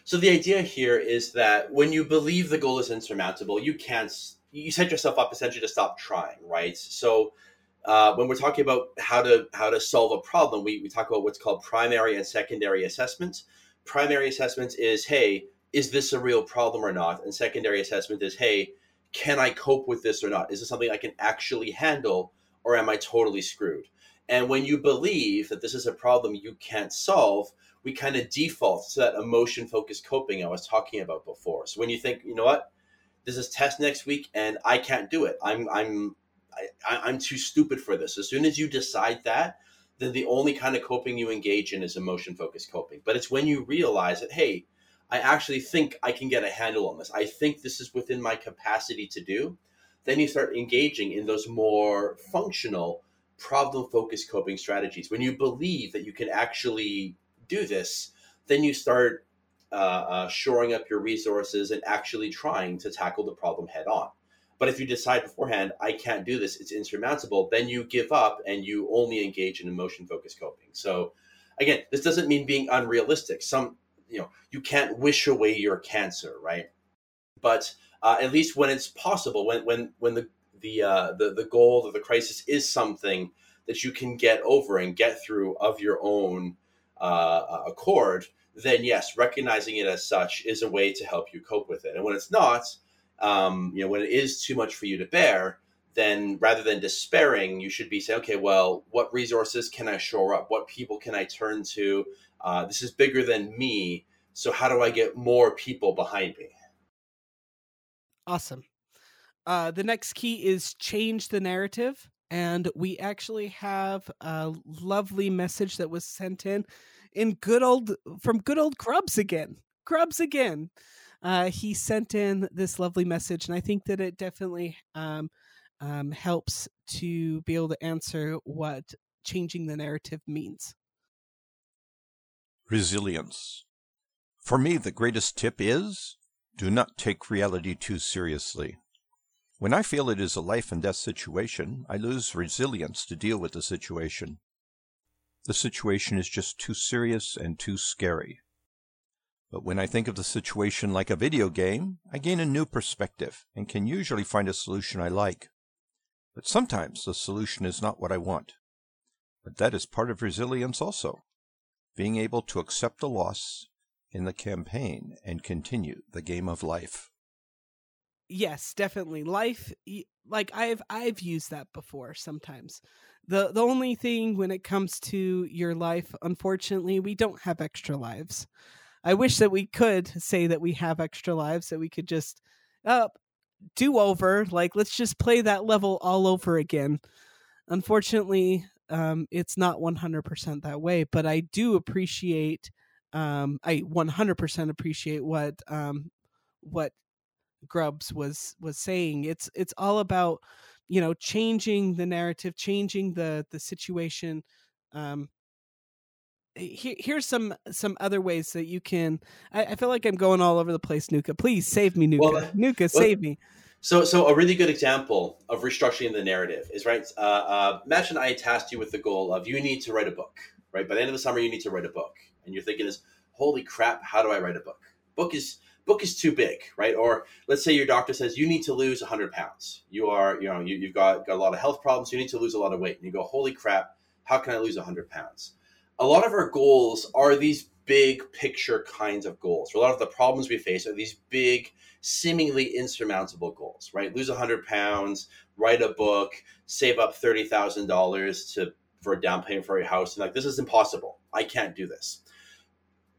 So the idea here is that when you believe the goal is insurmountable, you can't. You set yourself up essentially to stop trying, right? So uh, when we're talking about how to how to solve a problem, we, we talk about what's called primary and secondary assessments. Primary assessments is, hey, is this a real problem or not? And secondary assessment is, hey, can I cope with this or not? Is this something I can actually handle, or am I totally screwed? And when you believe that this is a problem you can't solve, we kind of default to that emotion focused coping I was talking about before. So when you think, you know what, this is test next week and I can't do it. I'm I'm I, I'm too stupid for this. As soon as you decide that, then the only kind of coping you engage in is emotion focused coping. But it's when you realize that, hey, I actually think I can get a handle on this. I think this is within my capacity to do. Then you start engaging in those more functional problem focused coping strategies. When you believe that you can actually do this, then you start uh, uh, shoring up your resources and actually trying to tackle the problem head on. But if you decide beforehand, I can't do this, it's insurmountable, then you give up and you only engage in emotion focused coping. So, again, this doesn't mean being unrealistic. Some, you know, you can't wish away your cancer, right? But uh, at least when it's possible, when when when the the uh, the the goal or the crisis is something that you can get over and get through of your own uh, accord, then yes, recognizing it as such is a way to help you cope with it. And when it's not, um, you know, when it is too much for you to bear, then rather than despairing, you should be saying, okay, well, what resources can I shore up? What people can I turn to? Uh, this is bigger than me. So how do I get more people behind me? Awesome. Uh, the next key is change the narrative. And we actually have a lovely message that was sent in in good old from good old Grubs again. Grubs again. Uh, he sent in this lovely message, and I think that it definitely um, um, helps to be able to answer what changing the narrative means. Resilience. For me, the greatest tip is do not take reality too seriously. When I feel it is a life and death situation, I lose resilience to deal with the situation. The situation is just too serious and too scary. But when I think of the situation like a video game, I gain a new perspective and can usually find a solution I like. But sometimes the solution is not what I want. But that is part of resilience also, being able to accept the loss in the campaign and continue the game of life. Yes, definitely. Life like I've I've used that before sometimes. The the only thing when it comes to your life, unfortunately, we don't have extra lives. I wish that we could say that we have extra lives that we could just uh do over like let's just play that level all over again. Unfortunately, um it's not 100% that way, but I do appreciate um I 100% appreciate what um what Grubs was was saying. It's it's all about you know changing the narrative, changing the the situation. Um, here, here's some some other ways that you can. I, I, feel like I'm going all over the place, Nuka. Please save me, Nuka. Well, Nuka, well, save me. So, so a really good example of restructuring the narrative is right. Uh, uh, imagine I tasked you with the goal of you need to write a book. Right by the end of the summer, you need to write a book, and you're thinking is, holy crap, how do I write a book? Book is book is too big, right? Or let's say your doctor says you need to lose 100 pounds. You are, you know, you, have got, got a lot of health problems. You need to lose a lot of weight. And you go, holy crap, how can I lose 100 pounds? A lot of our goals are these big picture kinds of goals. A lot of the problems we face are these big, seemingly insurmountable goals, right? Lose 100 pounds, write a book, save up $30,000 to for a down payment for your house. And like, this is impossible. I can't do this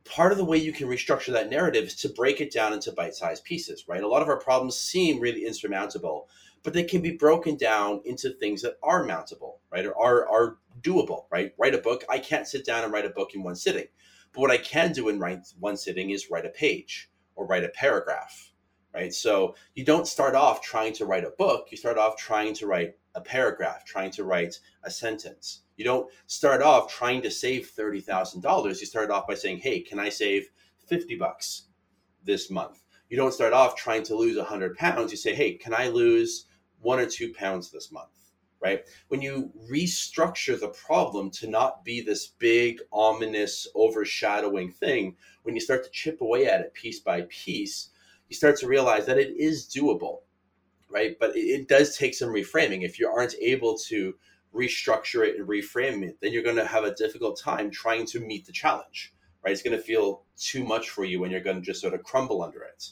part of the way you can restructure that narrative is to break it down into bite-sized pieces right a lot of our problems seem really insurmountable but they can be broken down into things that are mountable right or are, are doable right write a book i can't sit down and write a book in one sitting but what i can do in write one sitting is write a page or write a paragraph right so you don't start off trying to write a book you start off trying to write a paragraph trying to write a sentence you don't start off trying to save $30,000. You start off by saying, hey, can I save 50 bucks this month? You don't start off trying to lose 100 pounds. You say, hey, can I lose one or two pounds this month? Right? When you restructure the problem to not be this big, ominous, overshadowing thing, when you start to chip away at it piece by piece, you start to realize that it is doable, right? But it, does take some reframing. If you aren't able to restructure it and reframe it, then you're going to have a difficult time trying to meet the challenge, right? It's going to feel too much for you and you're going to just sort of crumble under it.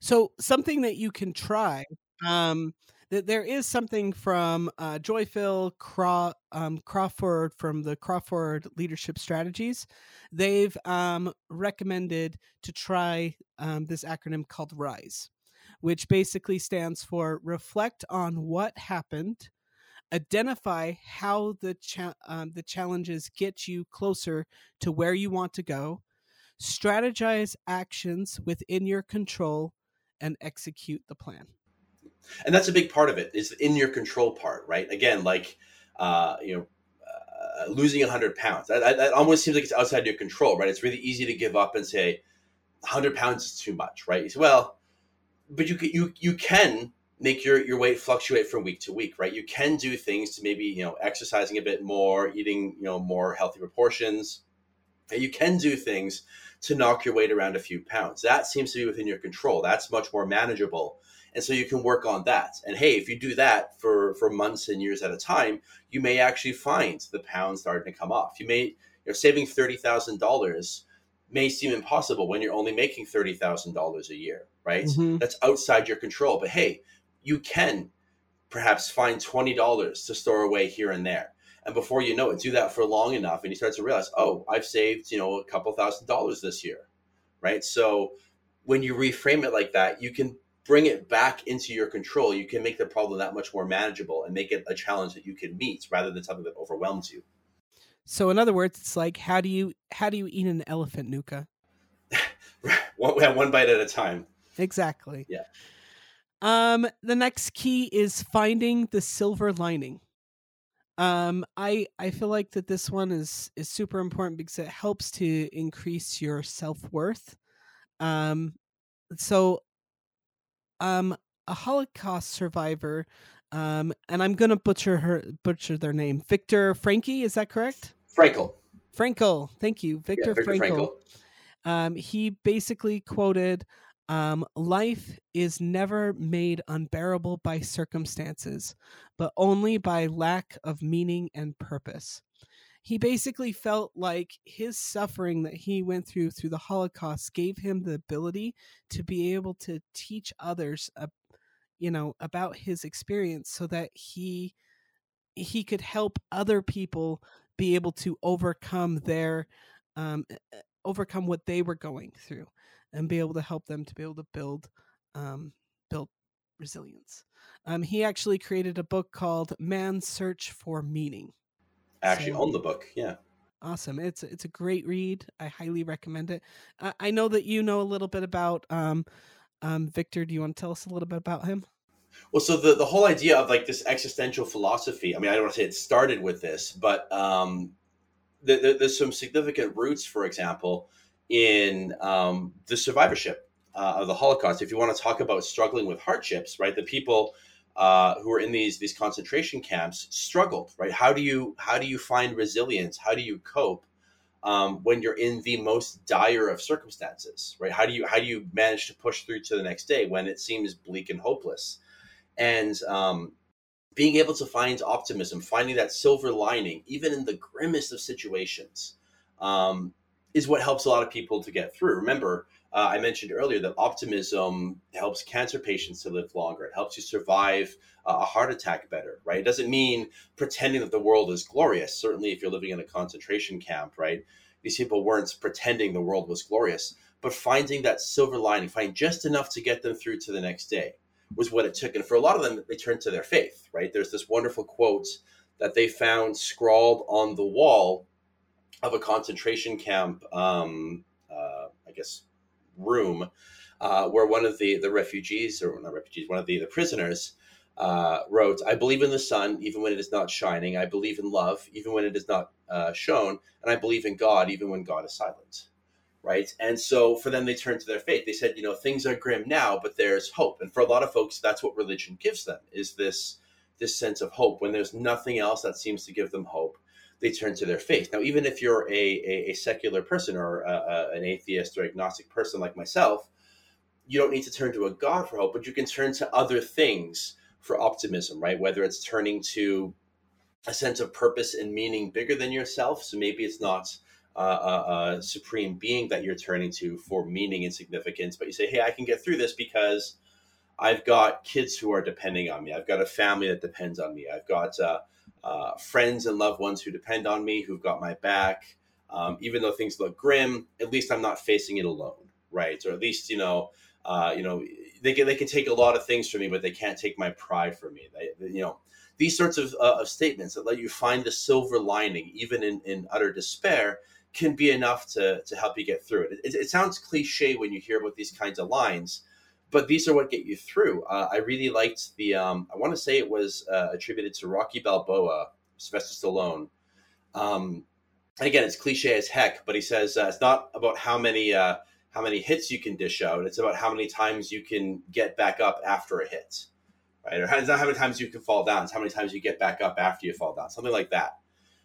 So, something that you can try, um, that there is something from uh, Joyel Craw- um, Crawford from the Crawford Leadership Strategies. They've um, recommended to try um, this acronym called RISE, which basically stands for Reflect on What Happened identify how the cha- um, the challenges get you closer to where you want to go strategize actions within your control and execute the plan and that's a big part of it is in your control part right again like uh, you know uh, losing 100 pounds that, that, almost seems like it's outside your control right it's really easy to give up and say 100 pounds is too much right you say well but you can you, you can make your, your weight fluctuate from week to week, right? You can do things to maybe, you know, exercising a bit more, eating, you know, more healthy proportions. And you can do things to knock your weight around a few pounds. That seems to be within your control. That's much more manageable. And so you can work on that. And hey, if you do that for, for months and years at a time, you may actually find the pounds starting to come off. You may, you know, saving $30,000 may seem impossible when you're only making $30,000 a year, right? Mhm. That's outside your control. But hey, you can perhaps find $20 to store away here and there. And before you know it, do that for long enough and you start to realize, oh, I've saved, you know, a couple thousand dollars this year, right? So when you reframe it like that, you can bring it back into your control. You can make the problem that much more manageable and make it a challenge that you can meet rather than something that overwhelms you. So in other words, it's like how do you how do you eat an elephant, Nuka? one, one bite at a time. Exactly. Yeah. Um, the next key is finding the silver lining. Um, I I feel like that this one is is super important because it helps to increase your self worth. Um, so, um, a Holocaust survivor, um, and I'm gonna butcher her butcher their name. Victor Frankie, is that correct? Frankl. Frankl, thank you, Victor, yeah, Victor Frankl Frankl. um, he basically quoted um, life is never made unbearable by circumstances but only by lack of meaning and purpose he basically felt like his suffering that he went through through the holocaust gave him the ability to be able to teach others uh, you know about his experience so that he he could help other people be able to overcome their um, overcome what they were going through and be able to help them to be able to build um, build resilience. Um, he actually created a book called Man's Search for Meaning. Actually So- own the book. Yeah. Awesome! It's it's a great read. I highly recommend it. I, I know that you know a little bit about um, um, Victor. Do you want to tell us a little bit about him? Well, so the, the whole idea of like this existential philosophy, I mean, I don't want to say it started with this, but um, the, the, there's some significant roots, for example, in um, the survivorship uh, of the Holocaust. If you want to talk about struggling with hardships, right, the people uh, who were in these these concentration camps struggled, right? How do you how do you find resilience? How do you cope um, when you're in the most dire of circumstances, right? How do you how do you manage to push through to the next day when it seems bleak and hopeless? and um, being able to find optimism, finding that silver lining, even in the grimmest of situations, um, is what helps a lot of people to get through. Remember, uh, I mentioned earlier that optimism helps cancer patients to live longer. It helps you survive uh, a heart attack better, right? It doesn't mean pretending that the world is glorious. Certainly, if you're living in a concentration camp, right? These people weren't pretending the world was glorious, but finding that silver lining, finding just enough to get them through to the next day was what it took. And for a lot of them, they turned to their faith, right? There's this wonderful quote that they found scrawled on the wall of a concentration camp, um, uh, I guess, room, uh, where one of the, the refugees, or not refugees, one of the, the prisoners uh, wrote, I believe in the sun, even when it is not shining. I believe in love, even when it is not uh, shown. And I believe in God, even when God is silent right? And so for them, they turned to their faith. They said, you know, things are grim now, but there's hope. And for a lot of folks, that's what religion gives them is this this sense of hope. When there's nothing else that seems to give them hope, they turn to their faith. Now, even if you're a, a, a secular person or a, a, an atheist or agnostic person like myself, you don't need to turn to a God for hope, but you can turn to other things for optimism, right? Whether it's turning to a sense of purpose and meaning bigger than yourself. So maybe it's not uh, a, a supreme being that you're turning to for meaning and significance, but you say, hey, I can get through this because I've got kids who are depending on me. I've got a family that depends on me. I've got uh, uh, friends and loved ones who depend on me, who've got my back. Um, even though things look grim, at least I'm not facing it alone, right? Or at least, you know, uh, you know, they can they can take a lot of things from me, but they can't take my pride from me. They, you know, these sorts of, uh, of statements that let you find the silver lining, even in, in utter despair, can be enough to, to help you get through it. it. It sounds cliche when you hear about these kinds of lines, but these are what get you through. Uh, I really liked the, um, I want to say it was uh, attributed to Rocky Balboa, Sylvester Stallone. Um, again, it's cliche as heck, but he says uh, it's not about how many uh, how many hits you can dish out. It's about how many times you can get back up after a hit, right? Or how- it's not how many times you can fall down; it's how many times you get back up after you fall down, something like that.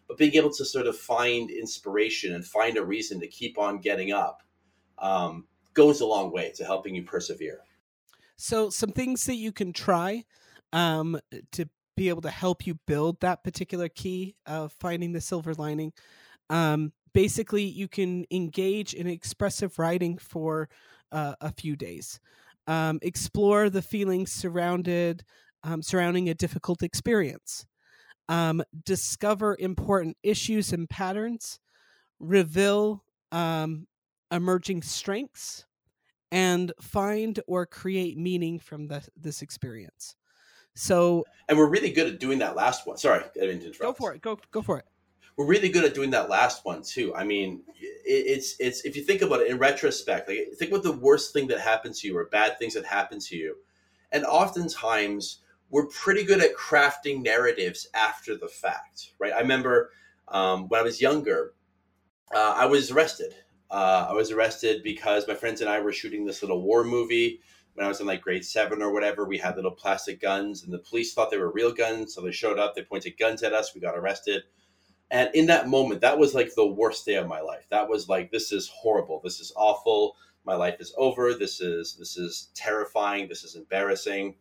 But being able to sort of find inspiration and find a reason to keep on getting up um, goes a long way to helping you persevere. So, some things that you can try um, to be able to help you build that particular key of finding the silver lining. Um, basically, you can engage in expressive writing for uh, a few days. Um, explore the feelings surrounded um, surrounding a difficult experience. Um, discover important issues and patterns. Reveal um, emerging strengths and find or create meaning from the, this experience. So, And we're really good at doing that last one. Sorry, I didn't interrupt. go for it. Go go for it. we're really good at doing that last one too. I mean, it, it's it's if you think about it in retrospect, like think about the worst thing that happened to you or bad things that happened to you, and oftentimes we're pretty good at crafting narratives after the fact, right? I remember um, when I was younger, uh, I was arrested. Uh, I was arrested because my friends and I were shooting this little war movie when I was in like grade seven or whatever. We had little plastic guns, and the police thought they were real guns, so they showed up. They pointed guns at us. We got arrested. And in that moment, that was like the worst day of my life. That was like, this is horrible. This is awful. My life is over. This is this is terrifying. This is embarrassing.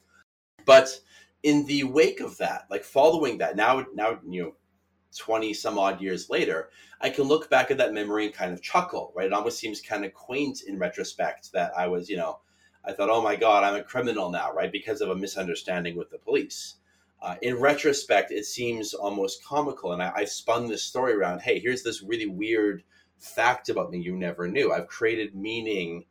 But in the wake of that, like following that, now now you know, twenty some odd years later, I can look back at that memory and kind of chuckle. Right? It almost seems kind of quaint in retrospect that I was, you know, I thought, oh my god, I'm a criminal now, right? Because of a misunderstanding with the police. Uh, in retrospect, it seems almost comical. And I, I've spun this story around hey, here's this really weird fact about me you never knew. I've created meaning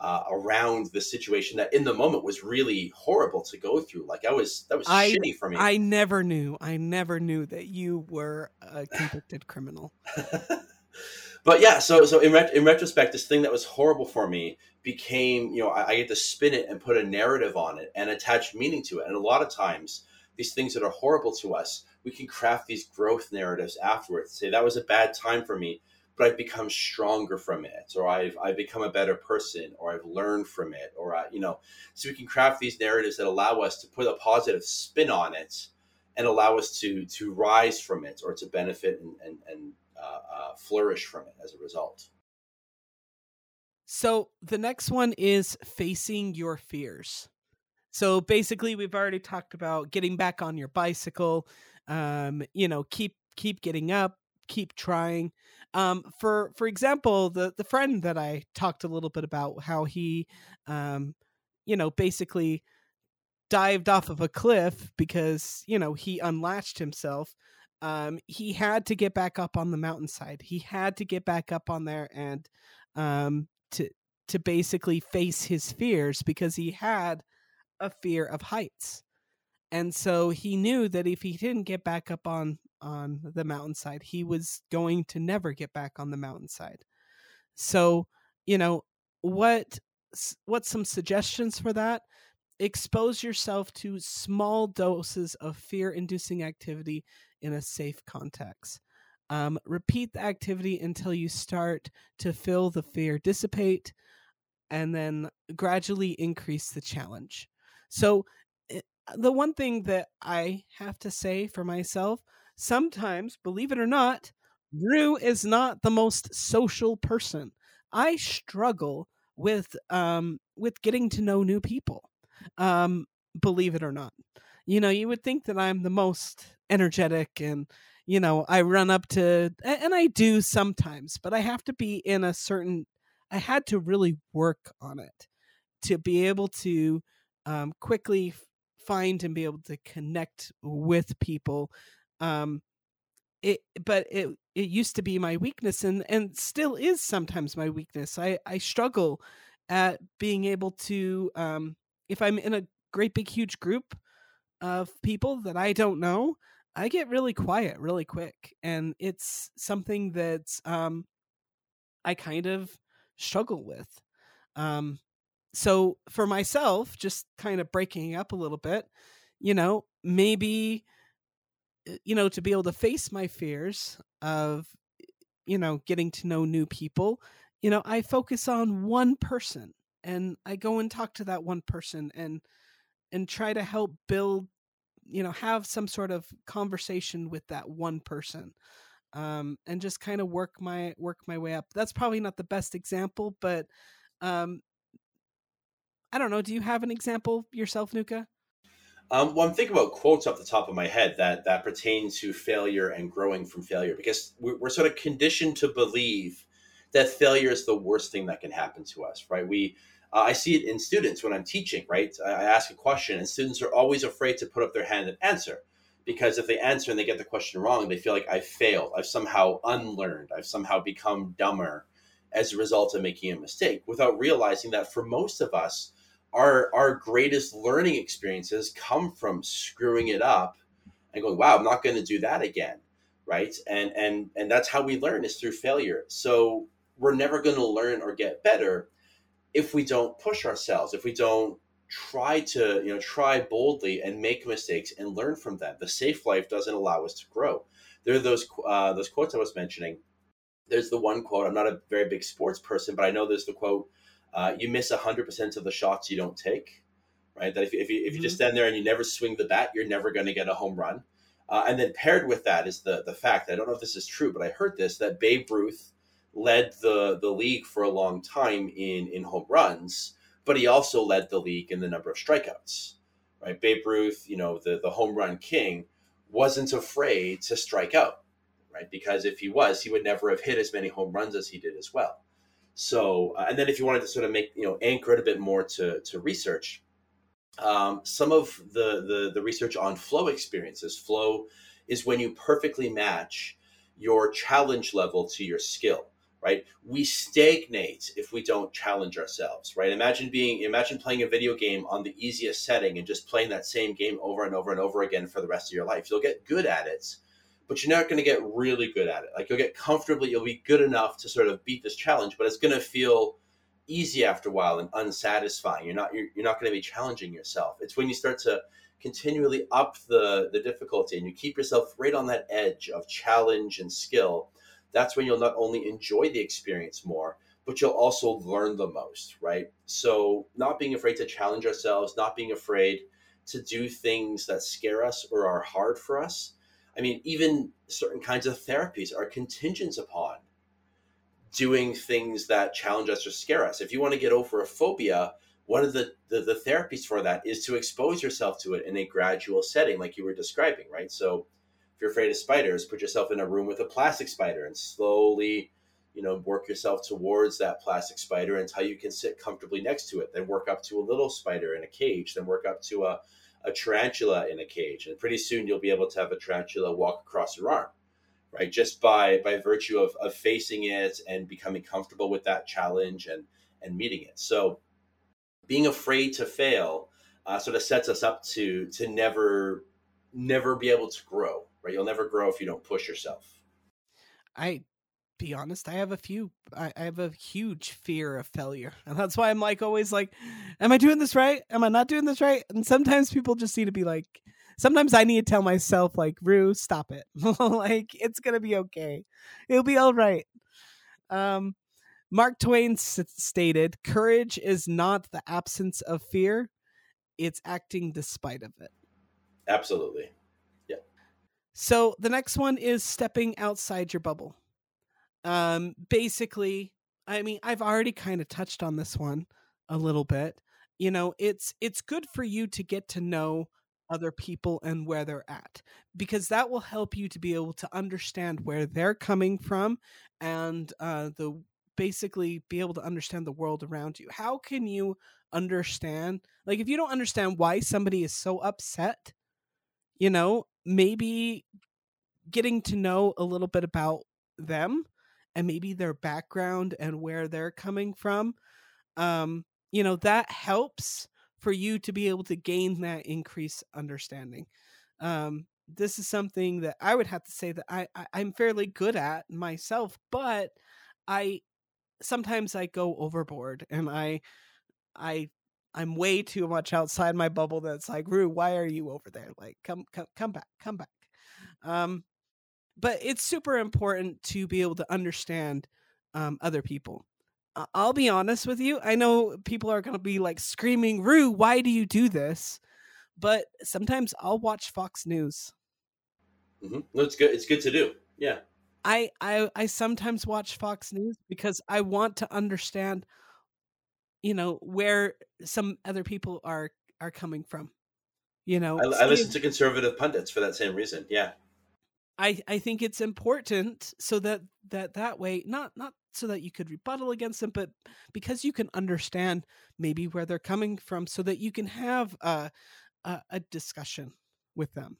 uh, around the situation that in the moment was really horrible to go through. Like I was, that was I- shitty for me. I never knew. I never knew that you were a convicted criminal. but yeah, so so in ret- in retrospect, this thing that was horrible for me became, you know, I, I get to spin it and put a narrative on it and attach meaning to it. And a lot of times, these things that are horrible to us, we can craft these growth narratives afterwards. Say that was a bad time for me, but I've become stronger from it, or I've I've become a better person, or I've learned from it, or I, you know, so we can craft these narratives that allow us to put a positive spin on it and allow us to to rise from it or to benefit and and, and uh, uh, flourish from it as a result. So the next one is facing your fears. So basically, we've already talked about getting back on your bicycle. Um, you know, keep keep getting up, keep trying. Um, for for example, the the friend that I talked a little bit about how he, um, you know, basically dived off of a cliff because you know he unlatched himself. Um, he had to get back up on the mountainside. He had to get back up on there and um, to to basically face his fears because he had a fear of heights. And so he knew that if he didn't get back up on on the mountainside, he was going to never get back on the mountainside. So, you know, what what's some suggestions for that? Expose yourself to small doses of fear-inducing activity in a safe context. Um, repeat the activity until you start to feel the fear dissipate and then gradually increase the challenge. So, eh, the one thing that I have to say for myself sometimes, believe it or not, Rue is not the most social person. I struggle with um, with getting to know new people. Um, believe it or not, you know, you would think that I'm the most energetic and you know I run up to and I do sometimes, but I have to be in a certain. I had to really work on it to be able to um, quickly find and be able to connect with people. Um, it, but it it used to be my weakness, and and still is sometimes my weakness. I I struggle at being able to um, if I'm in a great big huge group of people that I don't know, I get really quiet really quick, and it's something that um, I kind of struggle with. Um, so for myself, just kind of breaking up a little bit, you know, maybe you know to be able to face my fears of you know getting to know new people you know i focus on one person and i go and talk to that one person and and try to help build you know have some sort of conversation with that one person um, and just kind of work my work my way up. That's probably not the best example but um, i don't know do you have an example yourself nuka Um, well, I'm thinking about quotes off the top of my head that that pertain to failure and growing from failure because we're, we're sort of conditioned to believe that failure is the worst thing that can happen to us, right? We uh, I see it in students when I'm teaching, right? I, I ask a question and students are always afraid to put up their hand and answer because if they answer and they get the question wrong, they feel like I failed. I've somehow unlearned. I've somehow become dumber as a result of making a mistake without realizing that for most of us, our our greatest learning experiences come from screwing it up and going, wow, I'm not going to do that again. Right. And and and that's how we learn is through failure. So we're never going to learn or get better if we don't push ourselves, if we don't try to, you know, try boldly and make mistakes and learn from them. The safe life doesn't allow us to grow. There are those uh, those quotes I was mentioning. There's the one quote. I'm not a very big sports person, but I know there's the quote. Uh, you miss 100% of the shots you don't take, right? That if, if, you, if you just stand there and you never swing the bat, you're never going to get a home run. Uh, and then paired with that is the, the fact, I don't know if this is true, but I heard this, that Babe Ruth led the, the league for a long time in, in home runs, but he also led the league in the number of strikeouts, right? Babe Ruth, you know, the, the home run king, wasn't afraid to strike out, right? Because if he was, he would never have hit as many home runs as he did as well. So, uh, and then if you wanted to sort of make, you know, anchor it a bit more to, to research, um, some of the, the, the research on flow experiences, flow is when you perfectly match your challenge level to your skill, right? We stagnate if we don't challenge ourselves, right? Imagine being, imagine playing a video game on the easiest setting and just playing that same game over and over and over again for the rest of your life. You'll get good at it, but you're not going to get really good at it. Like you'll get comfortably, you'll be good enough to sort of beat this challenge, but it's going to feel easy after a while and unsatisfying. You're not you're, you're not going to be challenging yourself. It's when you start to continually up the the difficulty and you keep yourself right on that edge of challenge and skill. That's when you'll not only enjoy the experience more, but you'll also learn the most, right? So, not being afraid to challenge ourselves, not being afraid to do things that scare us or are hard for us I mean, even certain kinds of therapies are contingent upon doing things that challenge us or scare us. If you want to get over a phobia, one of the, the, the, therapies for that is to expose yourself to it in a gradual setting, like you were describing, right? So if you're afraid of spiders, put yourself in a room with a plastic spider and slowly, you know, work yourself towards that plastic spider until you can sit comfortably next to it. Then work up to a little spider in a cage, then work up to a a tarantula in a cage, and pretty soon you'll be able to have a tarantula walk across your arm, right? Just by by virtue of, of facing it and becoming comfortable with that challenge and and meeting it. So, being afraid to fail uh, sort of sets us up to to never never be able to grow, right? You'll never grow if you don't push yourself. I be honest, I have a few. I, I, have a huge fear of failure, and that's why I'm like always like, "Am I doing this right? Am I not doing this right?" And sometimes people just need to be like, sometimes I need to tell myself like, "Rue, stop it. like it's gonna be okay. It'll be all right." Um, Mark Twain s- stated, "Courage is not the absence of fear; it's acting despite of it." Absolutely. Yeah. So the next one is stepping outside your bubble um basically i mean i've already kind of touched on this one a little bit you know it's it's good for you to get to know other people and where they're at because that will help you to be able to understand where they're coming from and uh the basically be able to understand the world around you. How can you understand like if you don't understand why somebody is so upset you know maybe getting to know a little bit about them and maybe their background and where they're coming from um you know that helps for you to be able to gain that increased understanding. Um this is something that i would have to say that i, I i'm fairly good at myself but i sometimes i go overboard and i i i'm way too much outside my bubble that's like rue why are you over there? Like come come come back come back. Um but it's super important to be able to understand um, other people. I'll be honest with you. I know people are going to be like screaming, Rue, why do you do this? but sometimes I'll watch Fox News. hmm No, it's good. It's good to do. Yeah. I, I I sometimes watch Fox News because I want to understand, you know, where some other people are are coming from. You know, I, I listen to conservative pundits for that same reason. Yeah. I I think it's important so that that that way not not so that you could rebuttal against them, but because you can understand maybe where they're coming from, so that you can have a a, a discussion with them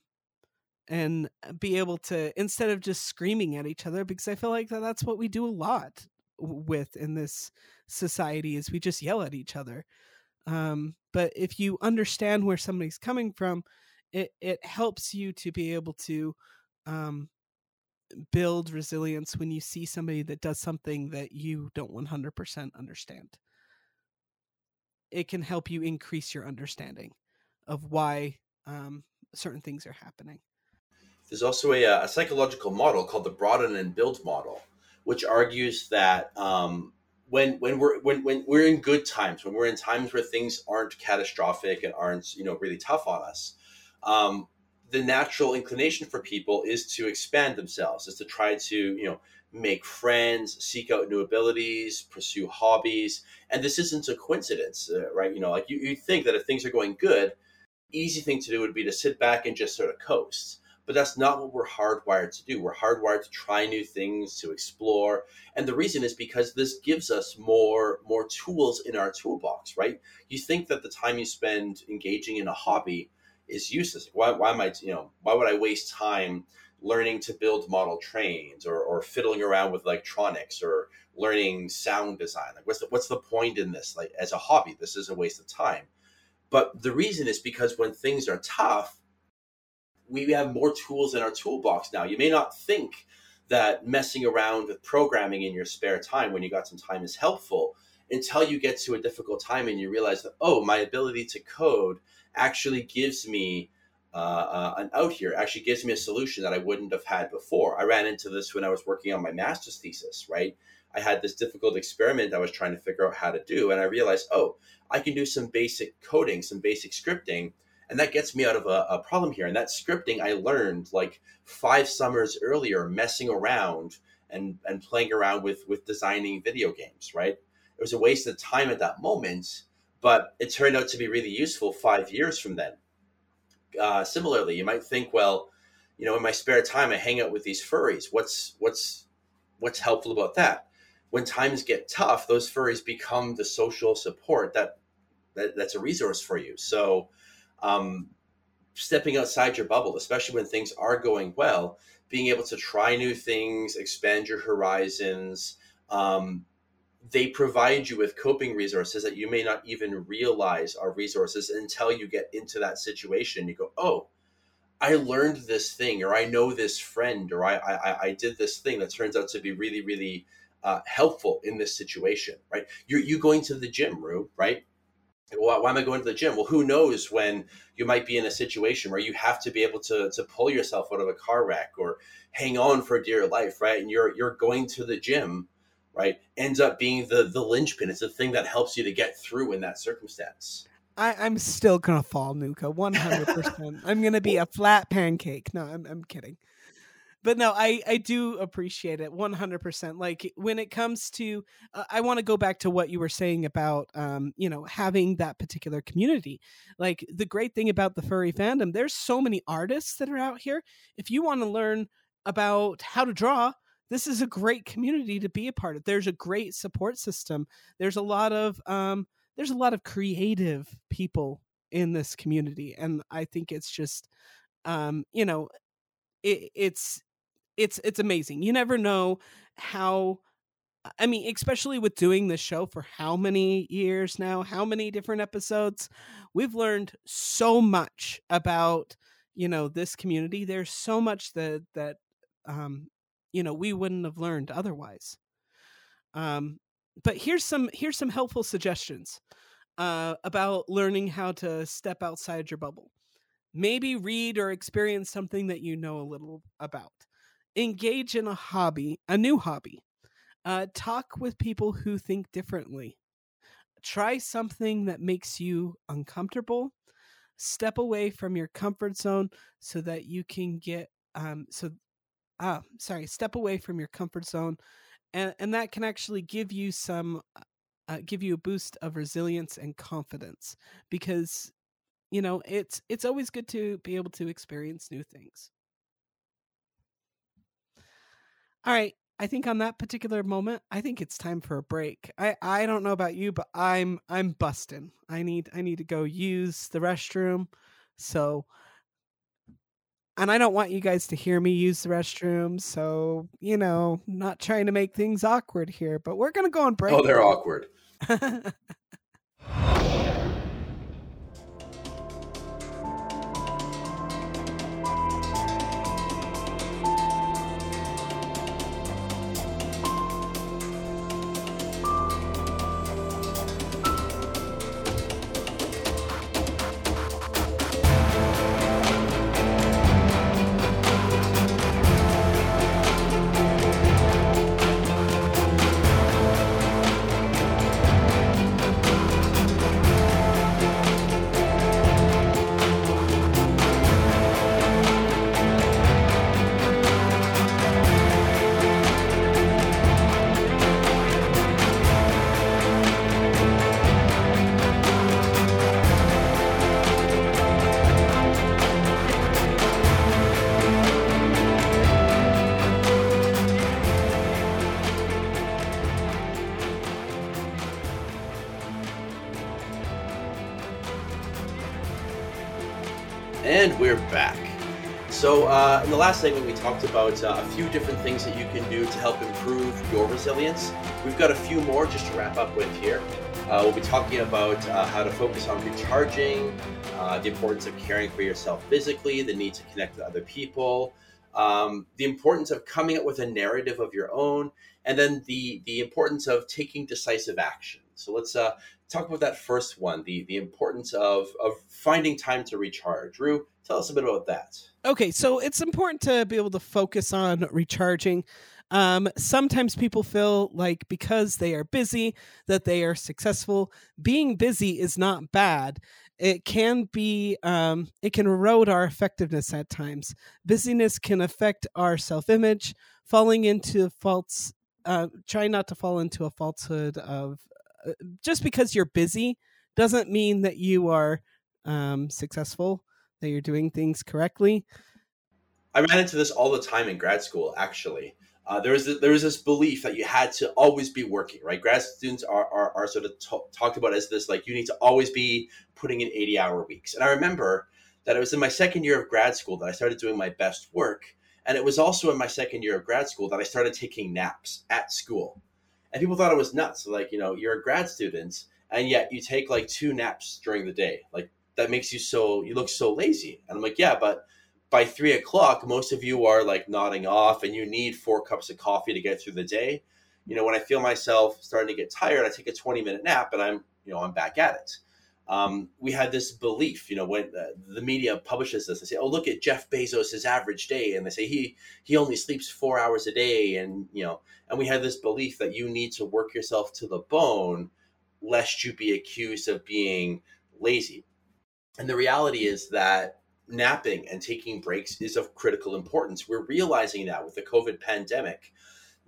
and be able to instead of just screaming at each other because i feel like that that's what we do a lot with in this society is we just yell at each other. Um, but if you understand where somebody's coming from it it helps you to be able to um, build resilience when you see somebody that does something that you don't 100% understand. It can help you increase your understanding of why um, certain things are happening. There's also a, uh, a psychological model called the broaden and build model, which argues that um, when when we're when, when we're in good times, when we're in times where things aren't catastrophic and aren't you know really tough on us, um, the natural inclination for people is to expand themselves, is to try to you know make friends, seek out new abilities, pursue hobbies, and this isn't a coincidence, uh, right? You know, like you you think that if things are going good, easy thing to do would be to sit back and just sort of coast but that's not what we're hardwired to do. We're hardwired to try new things, to explore, and the reason is because this gives us more more tools in our toolbox, right? You think that the time you spend engaging in a hobby is useless. Why, why am I, you know, why would I waste time learning to build model trains or, or fiddling around with electronics or learning sound design? Like, what's the what's the point in this? Like, as a hobby, this is a waste of time. But the reason is because when things are tough, we have more tools in our toolbox now. You may not think that messing around with programming in your spare time when you got some time is helpful until you get to a difficult time and you realize that, oh, my ability to code actually gives me uh, uh, an out here, actually gives me a solution that I wouldn't have had before. I ran into this when I was working on my master's thesis, right? I had this difficult experiment I was trying to figure out how to do, and I realized, oh, I can do some basic coding, some basic scripting, and that gets me out of a, a, problem here and that scripting i learned like five summers earlier messing around and and playing around with with designing video games right it was a waste of time at that moment but it turned out to be really useful five years from then. Uh, similarly you might think well you know in my spare time i hang out with these furries. What's what's what's helpful about that? When times get tough those furries become the social support that, that that's a resource for you. So um, stepping outside your bubble, especially when things are going well, being able to try new things, expand your horizons. Um, they provide you with coping resources that you may not even realize are resources until you get into that situation. You go, oh, I learned this thing, or I know this friend, or I I, I did this thing that turns out to be really really uh, helpful in this situation, right? You're you going to the gym, Rue, right? why, why, am I going to the gym? Well, who knows when you might be in a situation where you have to be able to to pull yourself out of a car wreck or hang on for dear life, right? And you're you're going to the gym, right? Ends up being the the linchpin. It's the thing that helps you to get through in that circumstance. I, I'm still gonna fall, Nuka, one hundred percent. I'm gonna be a flat pancake. No, I'm I'm kidding but no i i do appreciate it 100% like when it comes to uh, i want to go back to what you were saying about um you know having that particular community like the great thing about the furry fandom there's so many artists that are out here if you want to learn about how to draw this is a great community to be a part of there's a great support system there's a lot of um there's a lot of creative people in this community and i think it's just um you know it, it's it's it's amazing. You never know how I mean, especially with doing this show for how many years now, how many different episodes, we've learned so much about, you know, this community. There's so much that that um, you know, we wouldn't have learned otherwise. Um, but here's some here's some helpful suggestions uh, about learning how to step outside your bubble. Maybe read or experience something that you know a little about engage in a hobby, a new hobby. Uh, talk with people who think differently. Try something that makes you uncomfortable. step away from your comfort zone so that you can get um so ah sorry step away from your comfort zone and and that can actually give you some uh, give you a boost of resilience and confidence because you know it's it's always good to be able to experience new things. All right i think on that particular moment i think it's time for a break. I i don't know about you but i'm i'm busting i need i need to go use the restroom so and i don't want you guys to hear me use the restroom so you know not trying to make things awkward here but we're gonna go on break Oh, they're awkward. talked about uh, a few different things that you can do to help improve your resilience. We've got a few more just to wrap up with here. Uh, we'll be talking about uh, how to focus on recharging, uh, the importance of caring for yourself physically, the need to connect with other people, um, the importance of coming up with a narrative of your own, and then the the importance of taking decisive action. So let's uh, talk about that first one, the the importance of of finding time to recharge. Rue, tell us a bit about that. Okay, so it's important to be able to focus on recharging. Um, sometimes people feel like because they are busy that they are successful. Being busy is not bad. It can be, um, it can erode our effectiveness at times. Busyness can affect our self image, falling into false, uh, try not to fall into a falsehood of uh, just because you're busy doesn't mean that you are um, successful, that you're doing things correctly. I ran into this all the time in grad school. Actually, uh, there was there was this belief that you had to always be working. Right, grad students are are, are sort of t- talked about as this like you need to always be putting in eighty hour weeks. And I remember that it was in my second year of grad school that I started doing my best work, and it was also in my second year of grad school that I started taking naps at school. And people thought it was nuts. Like you know, you're a grad student, and yet you take like two naps during the day. Like that makes you so you look so lazy. And I'm like, yeah, but by three o'clock, most of you are like nodding off and you need four cups of coffee to get through the day. You know, when I feel myself starting to get tired, I take a 20 minute nap and I'm, you know, I'm back at it. Um, we had this belief, you know, when uh, the media publishes this, they say, "Oh, look at Jeff Bezos' average day," and they say he he only sleeps four hours a day, and you know, and we had this belief that you need to work yourself to the bone, lest you be accused of being lazy. And the reality is that napping and taking breaks is of critical importance. We're realizing now with the COVID pandemic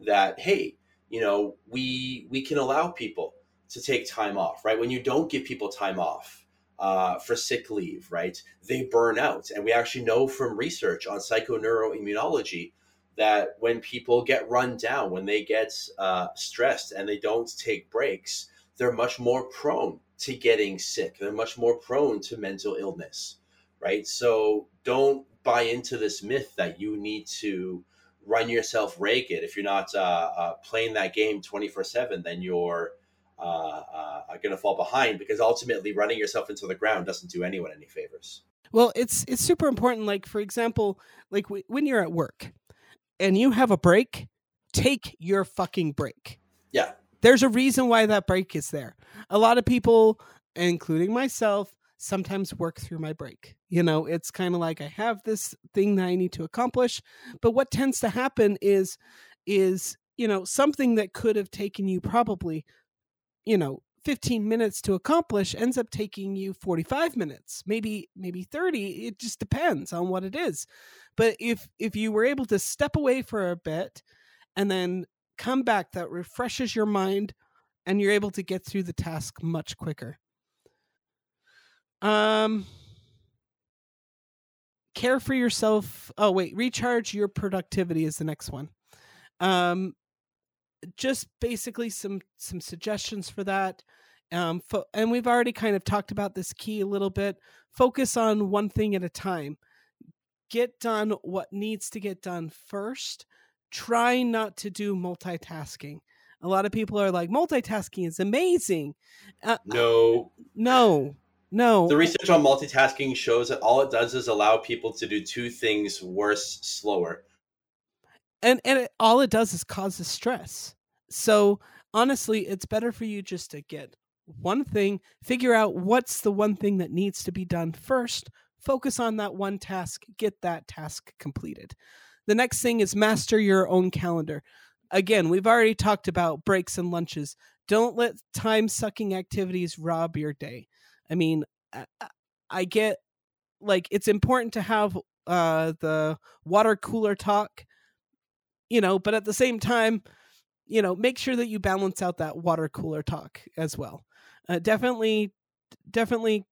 that hey, you know, we we can allow people to take time off, right? When you don't give people time off uh, for sick leave, right, they burn out. And we actually know from research on psychoneuroimmunology that when people get run down, when they get uh, stressed and they don't take breaks, they're much more prone to getting sick. They're much more prone to mental illness right? So don't buy into this myth that you need to run yourself ragged. If you're not uh, uh, playing that game 24 7, then you're uh, uh going to fall behind because ultimately running yourself into the ground doesn't do anyone any favors. Well, it's it's super important. Like for example, like w- when you're at work and you have a break, take your fucking break. Yeah, there's a reason why that break is there. A lot of people, including myself, sometimes work through my break. You know, it's kind of like I have this thing that I need to accomplish, but what tends to happen is is, you know, something that could have taken you probably, you know, 15 minutes to accomplish ends up taking you 45 minutes maybe maybe 30 it just depends on what it is but if if you were able to step away for a bit and then come back that refreshes your mind and you're able to get through the task much quicker. Um care for yourself oh wait recharge your productivity is the next one. Um just basically some some suggestions for that. Um fo- and we've already kind of talked about this key a little bit. Focus on one thing at a time. Get done what needs to get done first try not to do multitasking. A lot of people are like multitasking is amazing. Uh, No, no no. The research on multitasking shows that all it does is allow people to do two things worse, slower. and and it, all it does is causes stress. So honestly it's better for you just to get one thing figure out what's the one thing that needs to be done first focus on that one task get that task completed the next thing is master your own calendar. Again we've already talked about breaks and lunches. Don't let time sucking activities rob your day. I mean I, get like it's important to have uh the water cooler talk you know but at the same time you know make sure that you balance out that water cooler talk as well. Uh, definitely definitely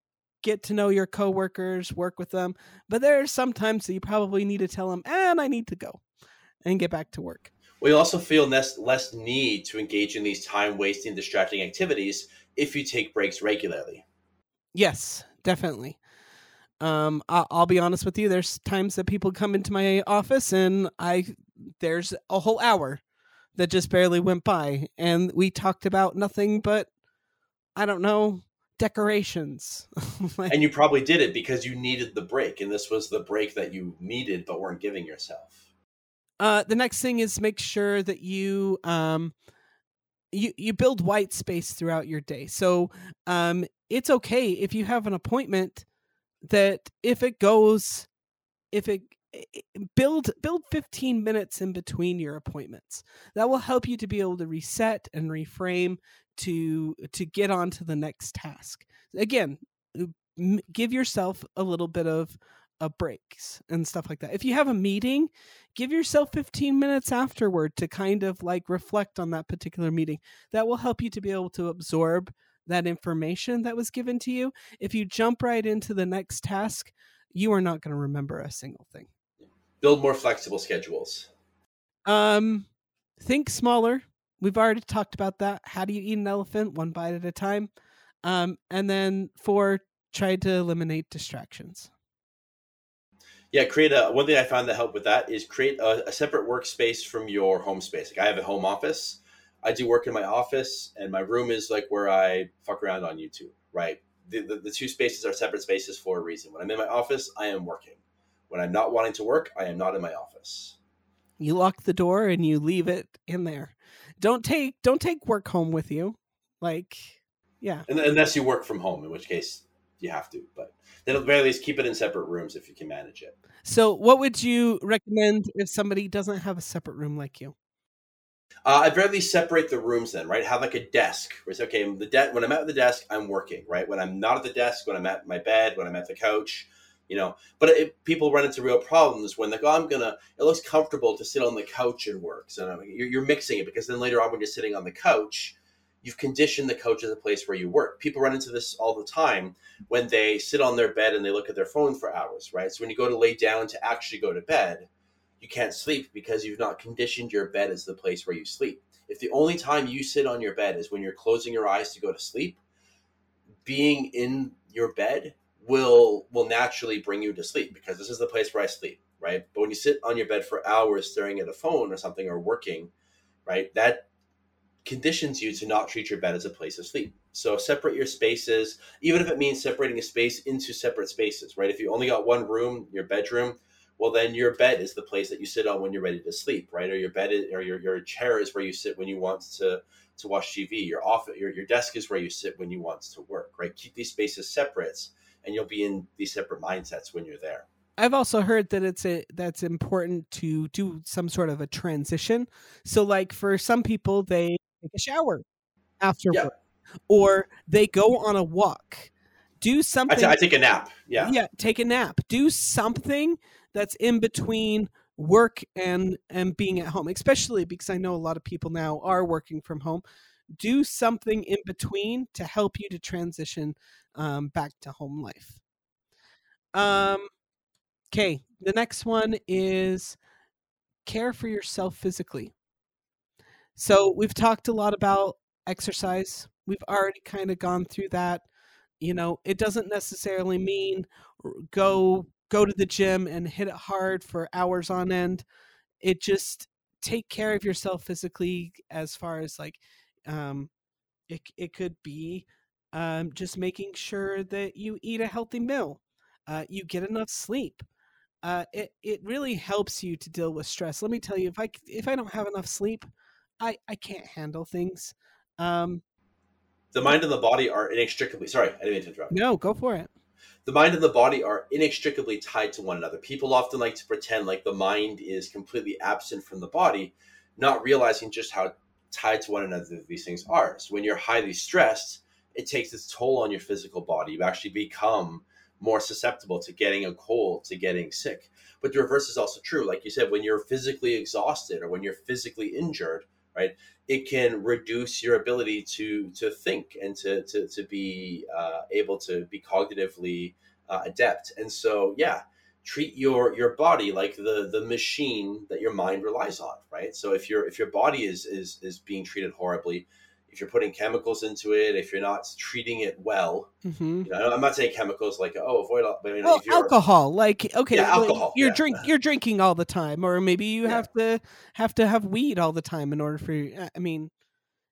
get to know your coworkers work with them but there are some times that you probably need to tell them and i need to go and get back to work We also feel less, less need to engage in these time wasting, distracting activities if you take breaks regularly. yes definitely um I- i'll be honest with you there's times that people come into my office and i there's a whole hour that just barely went by and we talked about nothing but i don't know decorations Like- And you probably did it because you needed the break, and this was the break that you needed but weren't giving yourself. Uh, the next thing is make sure that you um, you you build white space throughout your day. So um, it's okay if you have an appointment that if it goes, if it build build 15 minutes in between your appointments that will help you to be able to reset and reframe to to get on to the next task. Again uh, give yourself a little bit of uh, breaks and stuff like that. If you have a meeting give yourself 15 minutes afterward to kind of like reflect on that particular meeting. That will help you to be able to absorb that information that was given to you. If you jump right into the next task you are not going to remember a single thing. Build more flexible schedules. um think smaller we've already talked about that how do you eat an elephant one bite at a time um and then four try to eliminate distractions Yeah, create a one thing I found that helped with that is create a, a separate workspace from your home space. Like I have a home office. I do work in my office, and my room is like where I fuck around on YouTube. Right, the, the, the two spaces are separate spaces for a reason. When I'm in my office, I am working. When I'm not wanting to work, I am not in my office. you lock the door and you leave it in there don't take don't take work home with you like yeah unless you work from home, in which case you have to. But then at the very least, keep it in separate rooms if you can manage it. so what would you recommend if somebody doesn't have a separate room like you Uh, I'd rather separate the rooms then, right? Have like a desk where it's okay. The de- when I'm at the desk, I'm working, right? When I'm not at the desk, when I'm at my bed, when I'm at the couch, you know. But it, people run into real problems when like, oh, I'm gonna. It looks comfortable to sit on the couch and work. So I'm you're, you're mixing it because then later on when you're sitting on the couch, you've conditioned the couch as a place where you work. People run into this all the time when they sit on their bed and they look at their phone for hours, right? So when you go to lay down to actually go to bed you can't sleep because you've not conditioned your bed as the place where you sleep. If the only time you sit on your bed is when you're closing your eyes to go to sleep, being in your bed will will naturally bring you to sleep because this is the place where I sleep, right? But when you sit on your bed for hours staring at a phone or something or working, right? That conditions you to not treat your bed as a place of sleep. So separate your spaces, even if it means separating a space into separate spaces, right? If you only got one room, your bedroom, well then your bed is the place that you sit on when you're ready to sleep right or your bed is, or your, your chair is where you sit when you want to to watch tv your office your, your desk is where you sit when you want to work right keep these spaces separate and you'll be in these separate mindsets when you're there I've also heard that it's a that's important to do some sort of a transition. So like for some people they take a shower after Yeah. work. or they go on a walk. Do something. ta- I take a nap. Yeah. yeah take a nap do something that's in between work and and being at home especially because i know a lot of people now are working from home do something in between to help you to transition um, back to home life. Um okay the next one is care for yourself physically. So we've talked a lot about exercise. We've already kind of gone through that. You know it doesn't necessarily mean go go to the gym and hit it hard for hours on end. It just take care of yourself physically as far as like um it, it could be um just making sure that you eat a healthy meal uh you get enough sleep uh it it really helps you to deal with stress let me tell you if i if i don't have enough sleep i i can't handle things um The mind and the body are inextricably. Sorry, I didn't mean to interrupt. no go for it the mind and the body are inextricably tied to one another. People often like to pretend like the mind is completely absent from the body, not realizing just how tied to one another these things are. So when you're highly stressed, it takes its toll on your physical body. You actually become more susceptible to getting a cold, to getting sick. But the reverse is also true. Like you said, when you're physically exhausted or when you're physically injured, right, it can reduce your ability to to think and to to, to be uh, able to be cognitively uh, adept. And so, yeah, treat your your body like the the machine that your mind relies on, right? So if your if your body is is is being treated horribly, if you're putting chemicals into it, if you're not treating it well, hmm you know, I'm not saying chemicals like oh avoid, all- but I mean, well, if you're alcohol like okay Yeah, like, alcohol, you're yeah. drink you're drinking all the time or maybe you Yeah. have to have to have weed all the time in order for i mean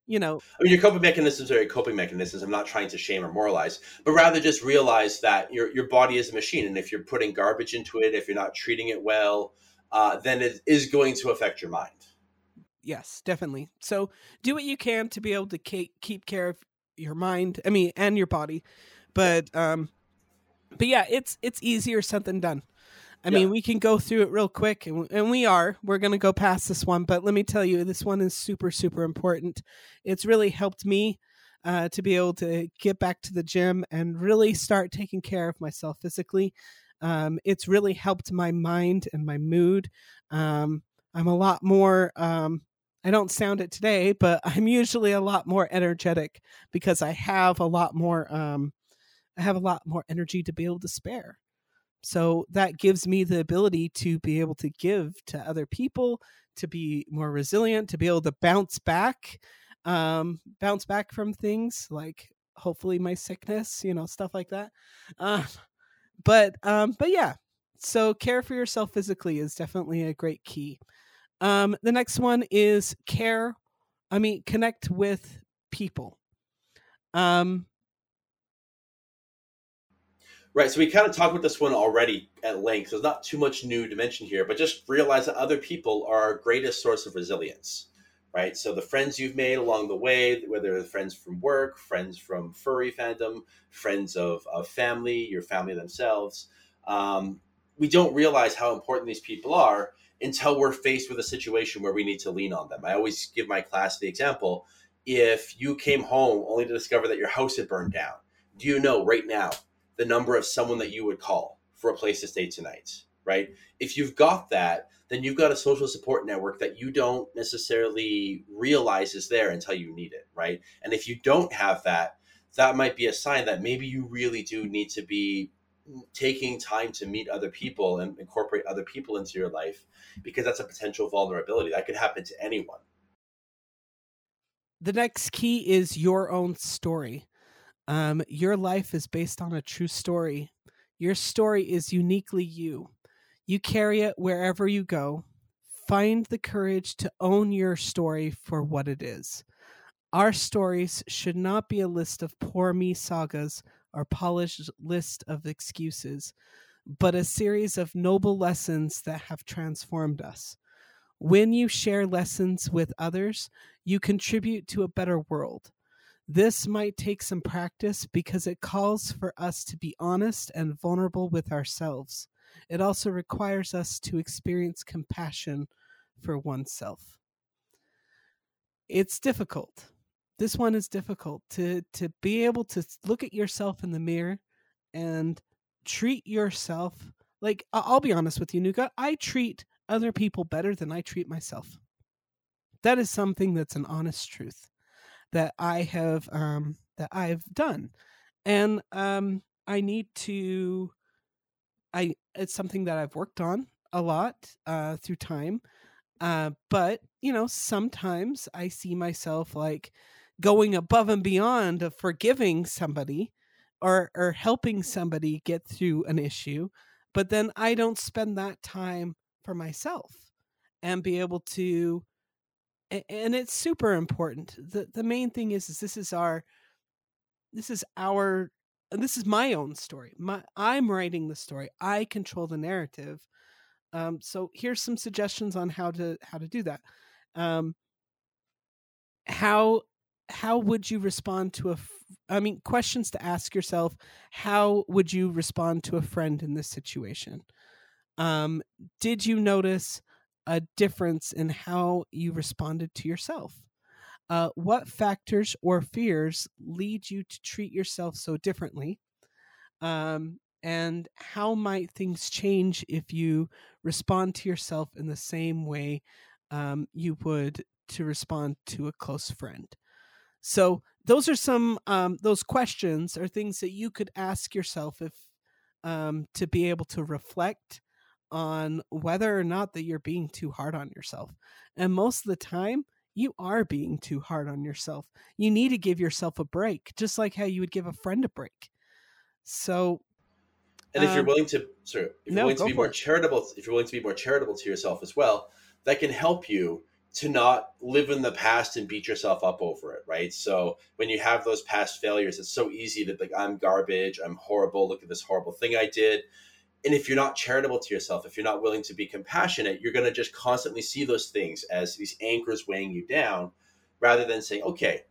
you know I mean, your coping mechanisms are your coping mechanisms. I'm not trying to shame or moralize, but rather just realize that your your body is a machine, and if you're putting garbage into it, if you're not treating it well, uh, then it is going to affect your mind. yes definitely so do what you can to be able to ke- keep care of your mind i mean and your body but um but yeah it's it's easier said than done i Yeah. mean we can go through it real quick and, and we are we're going to go past this one but let me tell you this one is super super important it's really helped me uh, to be able to get back to the gym and really start taking care of myself physically um, it's really helped my mind and my mood um, i'm a lot more um, I don't sound it today, but I'm usually a lot more energetic because I have a lot more um I have a lot more energy to be able to spare. So that gives me the ability to be able to give to other people, to be more resilient, to be able to bounce back, um, bounce back from things like hopefully my sickness, you know, stuff like that. Uh, but um, but yeah, so care for yourself physically is definitely a great key. Um, the next one is care. I mean, connect with people. Um, Right. So we kind of talked about this one already at length. There's not too much new to mention here, but just realize that other people are our greatest source of resilience. Right. So the friends you've made along the way, whether they're friends from work, friends from furry fandom, friends of, of family, your family themselves, um, we don't realize how important these people are until we're faced with a situation where we need to lean on them. I always give my class the example if you came home only to discover that your house had burned down, do you know right now the number of someone that you would call for a place to stay tonight, right? If you've got that, then you've got a social support network that you don't necessarily realize is there until you need it, right? And if you don't have that, that might be a sign that maybe you really do need to be taking time to meet other people and incorporate other people into your life because that's a potential vulnerability that could happen to anyone. the next key is your own story. Um, your life is based on a true story. Your story is uniquely you. You carry it wherever you go. Find the courage to own your story for what it is. Our stories should not be a list of poor me sagas or polished list of excuses, but a series of noble lessons that have transformed us. When you share lessons with others, you contribute to a better world. This might take some practice because it calls for us to be honest and vulnerable with ourselves. It also requires us to experience compassion for oneself. It's difficult. this one is difficult to to be able to look at yourself in the mirror and treat yourself like I'll be honest with you, Nuka. I treat other people better than I treat myself. That is something that's an honest truth that I have um that I've done. And um I need to I it's something that I've worked on a lot uh through time. Uh but, you know, sometimes I see myself like going above and beyond of forgiving somebody or or helping somebody get through an issue, but then I don't spend that time for myself and be able to and it's super important. The the main thing is is this is our this is our this is my own story. My I'm writing the story. I control the narrative. Um, so here's some suggestions on how to how to do that. Um, how how would you respond to a I mean questions to ask yourself how would you respond to a friend in this situation um did you notice a difference in how you responded to yourself. Uh, what factors or fears lead you to treat yourself so differently? Um, and how might things change if you respond to yourself in the same way um, you would to respond to a close friend? So those are some um, those questions are things that you could ask yourself if um, to be able to reflect on whether or not that you're being too hard on yourself. And most of the time, you are being too hard on yourself. You need to give yourself a break, just like how you would give a friend a break. So, And if you're Um, willing to, sorry, if you're no, willing to be more it. charitable, if you're willing to be more charitable to yourself as well, that can help you to not live in the past and beat yourself up over it, right? So when you have those past failures, it's so easy to like, I'm garbage, I'm horrible, look at this horrible thing I did. And if you're not charitable to yourself, if you're not willing to be compassionate, you're going to just constantly see those things as these anchors weighing you down rather than saying, okay,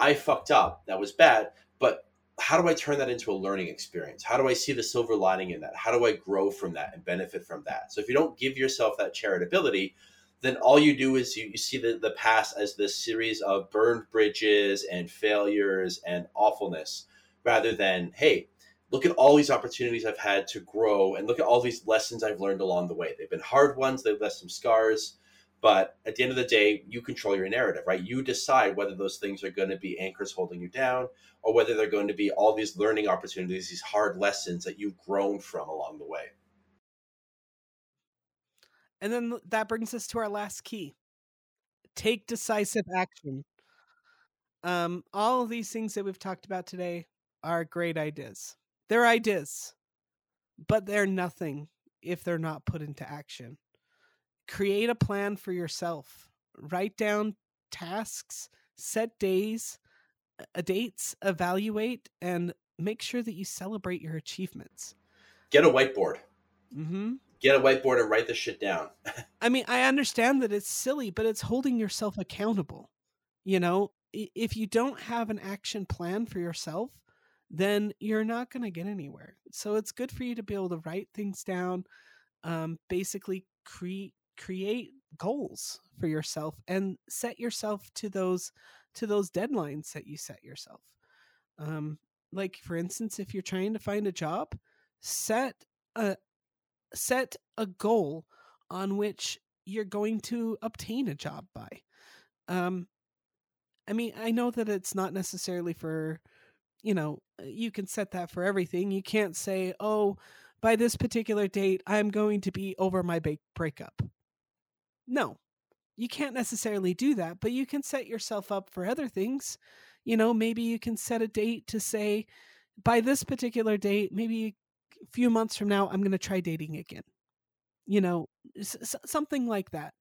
I fucked up. That was bad. But how do I turn that into a learning experience? How do I see the silver lining in that? How do I grow from that and benefit from that? So if you don't give yourself that charitability, then all you do is you, you see the, the past as this series of burned bridges and failures and awfulness rather than, hey, look at all these opportunities I've had to grow and look at all these lessons I've learned along the way. They've been hard ones, they've left some scars, but at the end of the day, you control your narrative, right? You decide whether those things are going to be anchors holding you down or whether they're going to be all these learning opportunities, these hard lessons that you've grown from along the way. and then that brings us to our last key take decisive action. Um, all of these things that we've talked about today are great ideas. They're ideas, but they're nothing if they're not put into action. Create a plan for yourself. Write down tasks, set days, uh, dates, evaluate, and make sure that you celebrate your achievements. Get a whiteboard. Mm-hmm. Get a whiteboard and write this shit down. I mean, I understand that it's silly, but it's holding yourself accountable. You know, if you don't have an action plan for yourself, then you're not going to get anywhere. So it's good for you to be able to write things down, um, basically create create goals for yourself and set yourself to those to those deadlines that you set yourself. Um, like for instance, if you're trying to find a job, set a set a goal on which you're going to obtain a job by. Um, I mean, I know that it's not necessarily for, you know, uh, you can set that for everything. You can't say, oh, by this particular date, I'm going to be over my ba- breakup. No, you can't necessarily do that, but you can set yourself up for other things. You know, maybe you can set a date to say, by this particular date, maybe a few months from now, I'm going to try dating again. You know, s- something like that.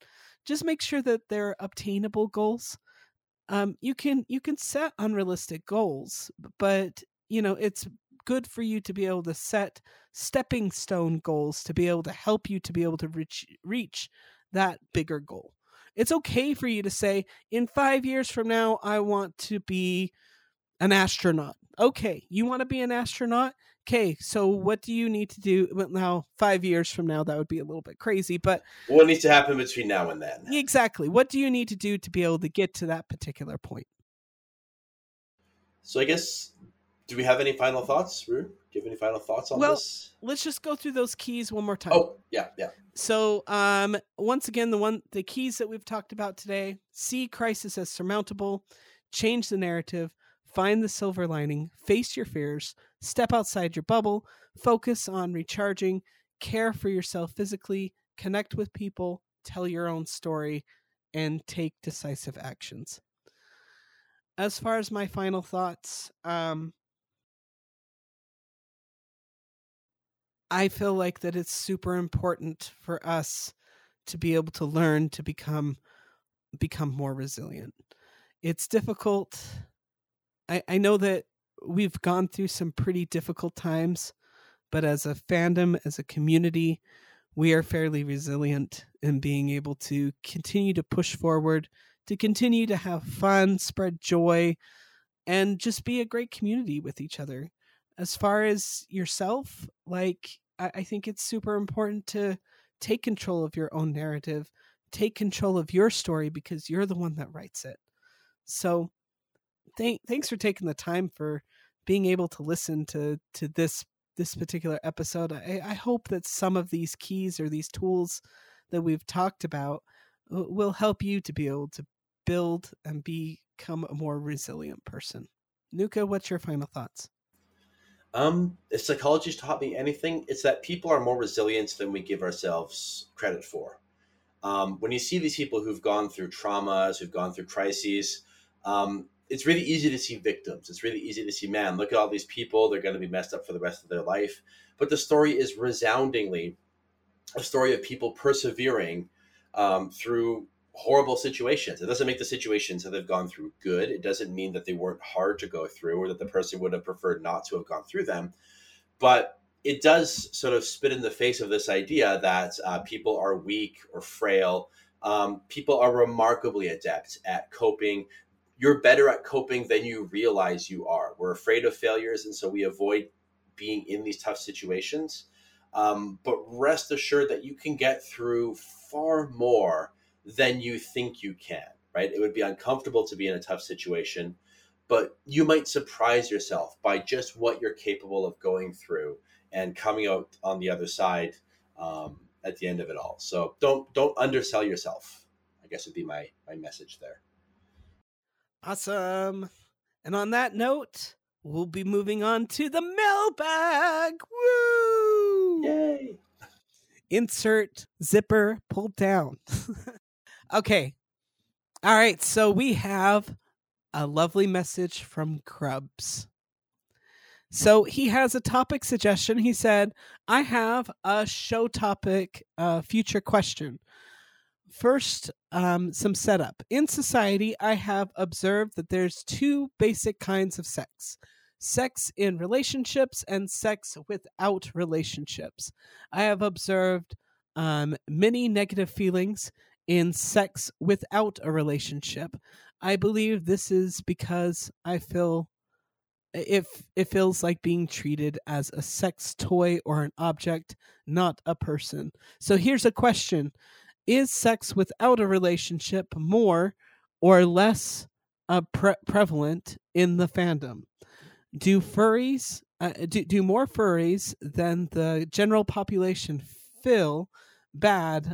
Just make sure that they're obtainable goals. Um, you can you can set unrealistic goals, but you know it's good for you to be able to set stepping stone goals to be able to help you to be able to reach reach that bigger goal. It's okay for you to say, in five years from now, I want to be an astronaut. Okay, you want to be an astronaut? Okay, so what do you need to do? Well, now, five years from now, that would be a little bit crazy, but What needs to happen between now and then? exactly, what do you need to do to be able to get to that particular point? So I guess, do we have any final thoughts, Rue? Do you have any final thoughts on Well, this? Let's just go through those keys one more time. Oh, yeah, yeah. So, um, once again, the one the keys that we've talked about today: see crisis as surmountable, change the narrative, find the silver lining, face your fears, step outside your bubble, focus on recharging, care for yourself physically, connect with people, tell your own story, and take decisive actions. As far as my final thoughts, um, I feel like that it's super important for us to be able to learn to become become more resilient. It's difficult. I, I know that we've gone through some pretty difficult times, but as a fandom, as a community, we are fairly resilient in being able to continue to push forward, to continue to have fun, spread joy, and just be a great community with each other. As far as yourself, like I, I think it's super important to take control of your own narrative, take control of your story because you're the one that writes it. So thank thanks for taking the time for being able to listen to to this this particular episode. I, I hope that some of these keys or these tools that we've talked about will help you to be able to build and become a more resilient person. Nuka, what's your final thoughts? Um, if psychology's taught me anything, it's that people are more resilient than we give ourselves credit for. Um, when you see these people who've gone through traumas, who've gone through crises, um, it's really easy to see victims. It's really easy to see, man, look at all these people. They're going to be messed up for the rest of their life. But the story is resoundingly a story of people persevering um, through horrible situations. It doesn't make the situations that they've gone through good. It doesn't mean that they weren't hard to go through or that the person would have preferred not to have gone through them. But it does sort of spit in the face of this idea that uh, people are weak or frail. Um, people are remarkably adept at coping. You're better at coping than you realize you are. We're afraid of failures, and so we avoid being in these tough situations. Um, but rest assured that you can get through far more than you think you can, right? It would be uncomfortable to be in a tough situation, but you might surprise yourself by just what you're capable of going through and coming out on the other side um, at the end of it all. So don't don't undersell yourself. I guess would be my my message there. Awesome. And on that note, we'll be moving on to the mailbag. Woo! Yay! Insert zipper pulled down. okay. All right. So we have a lovely message from Krubs. So he has a topic suggestion. He said, I have a show topic uh, future question. First, um, some setup. In society, I have observed that there's two basic kinds of sex sex in relationships and sex without relationships. I have observed um, many negative feelings in sex without a relationship. I believe this is because I feel if it feels like being treated as a sex toy or an object, not a person. So here's a question Is sex without a relationship more or less uh, pre- prevalent in the fandom? Do furries, uh, do, do more furries than the general population feel bad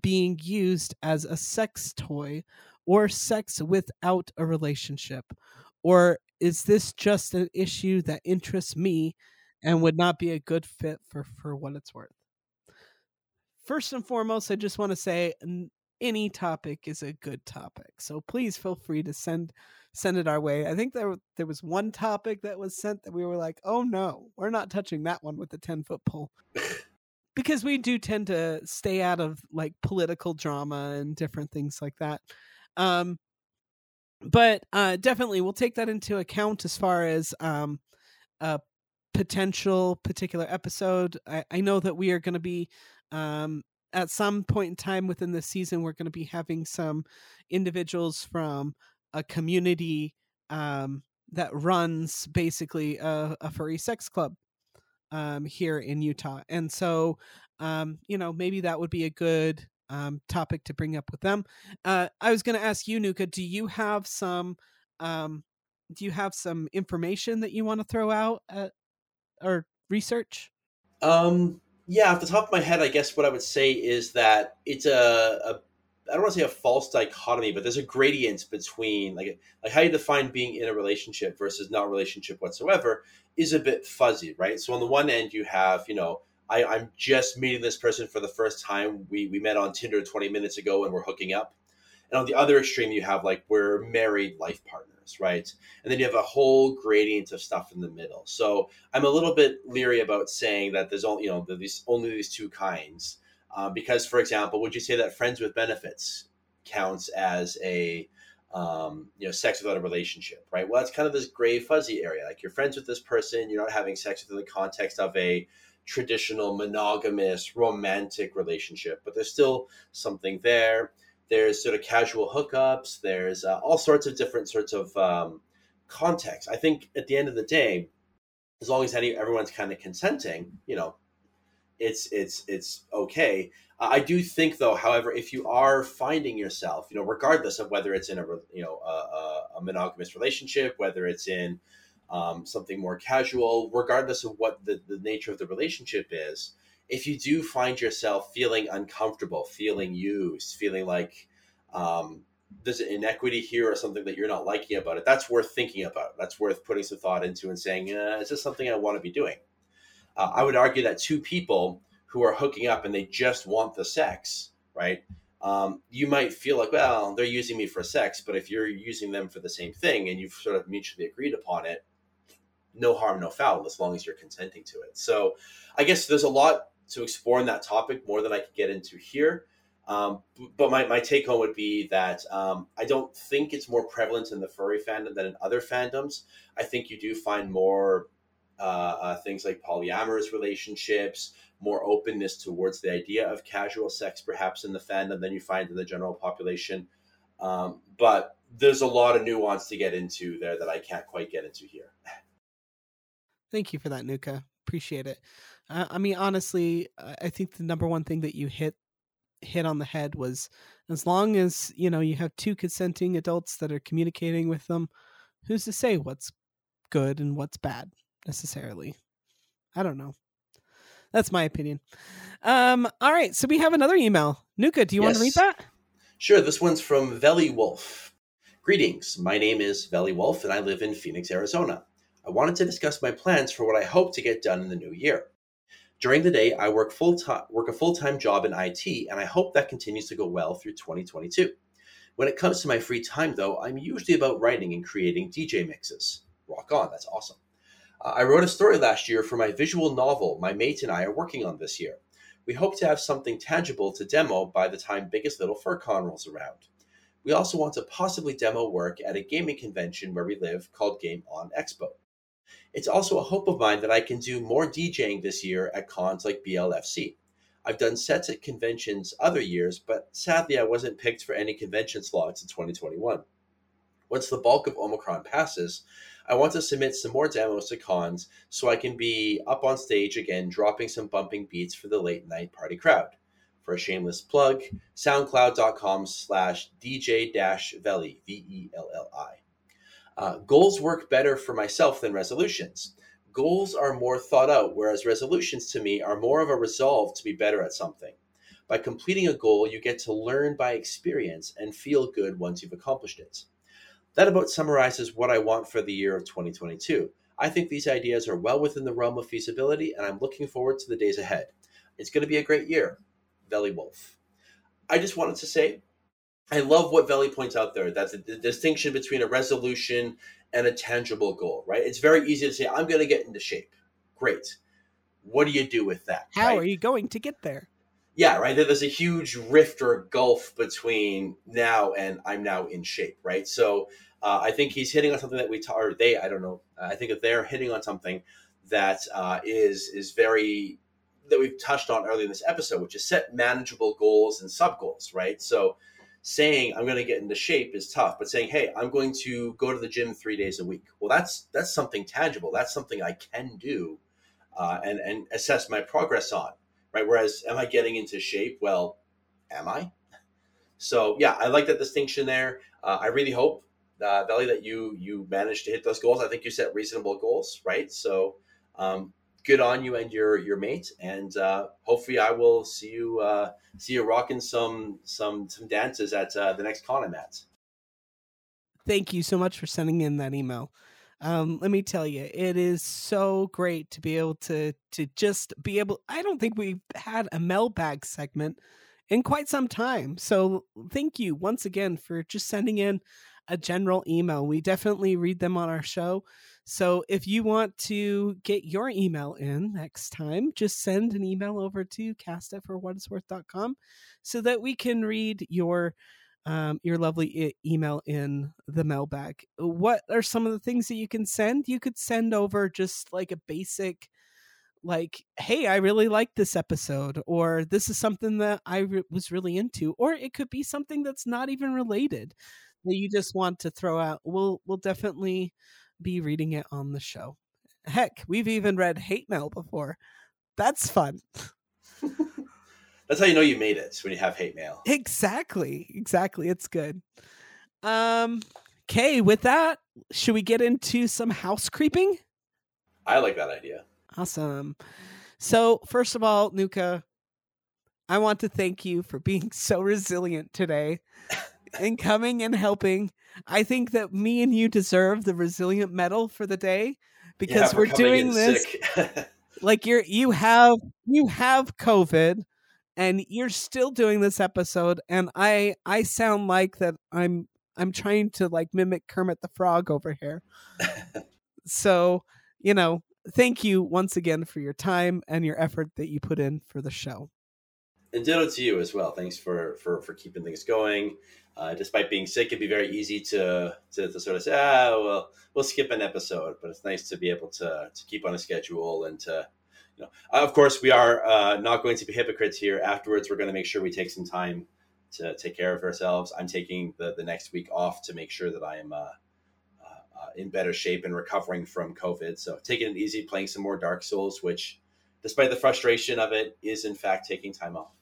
being used as a sex toy or sex without a relationship? Or is this just an issue that interests me and would not be a good fit for for what it's worth first and foremost i just want to say any topic is a good topic so please feel free to send send it our way i think there there was one topic that was sent that we were like oh no we're not touching that one with the 10 foot pole because we do tend to stay out of like political drama and different things like that um but uh, definitely we'll take that into account as far as um, a potential particular episode. I, I know that we are going to be um, at some point in time within the season, we're going to be having some individuals from a community um, that runs basically a, a furry sex club um, here in Utah, and so um, you know maybe that would be a good um, topic to bring up with them. Uh, I was going to ask you, Nuka, do you have some um, do you have some information that you want to throw out at, or research? Um, yeah, off the top of my head, I guess what I would say is that it's a, a I don't want to say a false dichotomy, but there's a gradient between like like how you define being in a relationship versus not relationship whatsoever is a bit fuzzy, right? So on the one end, you have you know I, I'm just meeting this person for the first time. We we met on Tinder 20 minutes ago and we're hooking up, and on the other extreme, you have like we're married life partners, right? And then you have a whole gradient of stuff in the middle. So I'm a little bit leery about saying that there's only you know these only these two kinds uh, because, for example, would you say that friends with benefits counts as a um, you know sex without a relationship, right? Well, it's kind of this gray fuzzy area. Like you're friends with this person, you're not having sex within the context of a traditional monogamous romantic relationship, but there's still something there. There's sort of casual hookups. There's uh, all sorts of different sorts of um, contexts. I think at the end of the day, as long as everyone's kind of consenting, you know, it's it's it's okay. Uh, I do think though, however, if you are finding yourself, you know, regardless of whether it's in a you know a, a monogamous relationship, whether it's in um, something more casual, regardless of what the, the nature of the relationship is, if you do find yourself feeling uncomfortable, feeling used, feeling like um, there's an inequity here or something that you're not liking about it, that's worth thinking about. That's worth putting some thought into and saying, uh, is this something I want to be doing? Uh, I would argue that two people who are hooking up and they just want the sex, right? Um, you might feel like, well, they're using me for sex, but if you're using them for the same thing and you've sort of mutually agreed upon it, no harm, no foul, as long as you're consenting to it. So I guess there's a lot to explore in that topic, more than I could get into here. Um, but my, my take home would be that um, I don't think it's more prevalent in the furry fandom than in other fandoms. I think you do find more uh, uh, things like polyamorous relationships, more openness towards the idea of casual sex, perhaps in the fandom than you find in the general population. Um, but there's a lot of nuance to get into there that I can't quite get into here. Thank you for that, Nuka. Appreciate it. I mean, honestly, I think the number one thing that you hit hit on the head was as long as you know you have two consenting adults that are communicating with them, who's to say what's good and what's bad necessarily? I don't know. That's my opinion. Um, all right, so we have another email. Nuka, do you want to read that? Sure, this one's from Veli Wolf. Greetings, my name is Veli Wolf and I live in Phoenix, Arizona. I wanted to discuss my plans for what I hope to get done in the new year. During the day, I work full time work a full-time job in IT and I hope that continues to go well through 2022. When it comes to my free time though, I'm usually about writing and creating DJ mixes. Rock on, that's awesome. Uh, I wrote a story last year for my visual novel my mate and I are working on this year. We hope to have something tangible to demo by the time Biggest Little FurCon rolls around. We also want to possibly demo work at a gaming convention where we live called Game On Expo. It's also a hope of mine that I can do more DJing this year at cons like BLFC. I've done sets at conventions other years, but sadly I wasn't picked for any convention slots in 2021. Once the bulk of Omicron passes, I want to submit some more demos to cons so I can be up on stage again dropping some bumping beats for the late night party crowd. For a shameless plug, soundcloud.com slash DJ Veli, V E L L I. Uh, goals work better for myself than resolutions. Goals are more thought out, whereas resolutions to me are more of a resolve to be better at something. By completing a goal, you get to learn by experience and feel good once you've accomplished it. That about summarizes what I want for the year of 2022. I think these ideas are well within the realm of feasibility, and I'm looking forward to the days ahead. It's going to be a great year. Veli Wolf. I just wanted to say, I love what Veli points out there that the, the distinction between a resolution and a tangible goal, right? It's very easy to say, I'm going to get into shape. Great. What do you do with that? How right? are you going to get there? yeah, right. There's a huge rift or gulf between now and I'm now in shape, right? So uh, I think he's hitting on something that we ta- or they, I don't know. I think that they're hitting on something that uh, is is very that we've touched on earlier in this episode, which is set manageable goals and sub goals, right? So saying I'm going to get into shape is tough, but saying, hey, I'm going to go to the gym three days a week. Well, that's that's something tangible. That's something I can do uh, and and assess my progress on right? Whereas, am I getting into shape? Well, am I? So, yeah, I like that distinction there. Uh, I really hope uh, Veli, that you you managed to hit those goals. I think you set reasonable goals, right? So, um, good on you and your your mate, and uh, hopefully, I will see you uh, see you rocking some some some dances at uh, the next con I'm at. Thank you so much for sending in that email. Um, let me tell you, it is so great to be able to to just be able. I don't think we've had a mailbag segment in quite some time. So thank you once again for just sending in a general email. We definitely read them on our show. So if you want to get your email in next time, just send an email over to cast it for worth.com so that we can read your um, your lovely e- email in the mailbag. What are some of the things that you can send? You could send over just like a basic, like, hey, I really like this episode, or this is something that I re- was really into, or it could be something that's not even related that you just want to throw out. We'll we'll definitely be reading it on the show. Heck, we've even read hate mail before. That's fun. That's how you know you made it when you have hate mail. Exactly. Exactly. It's good. Um okay, with that, should we get into some house creeping? I like that idea. Awesome. So, first of all, Nuka, I want to thank you for being so resilient today and coming and helping. I think that me and you deserve the resilient medal for the day because Yeah, we're doing this like you're you have you have covid and you're still doing this episode and i i sound like that i'm i'm trying to like mimic kermit the frog over here so you know thank you once again for your time and your effort that you put in for the show and ditto to you as well. Thanks for for for keeping things going. Uh, despite being sick, it'd be very easy to, to to sort of say, ah, well, we'll skip an episode. But it's nice to be able to to keep on a schedule and to, you know, uh, of course, we are uh, not going to be hypocrites here. Afterwards, we're going to make sure we take some time to take care of ourselves. I'm taking the the next week off to make sure that I am. Uh, uh, in better shape and recovering from COVID. So taking it easy, playing some more Dark Souls, which, despite the frustration of it, is in fact taking time off.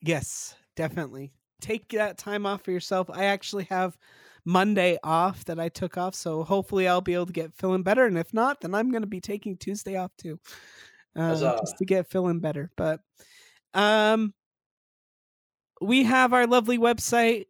yes definitely take that time off for yourself. I actually have monday off that i took off so hopefully i'll be able to get feeling better and if not then i'm going to be taking tuesday off too uh, just to get feeling better but um we have our lovely website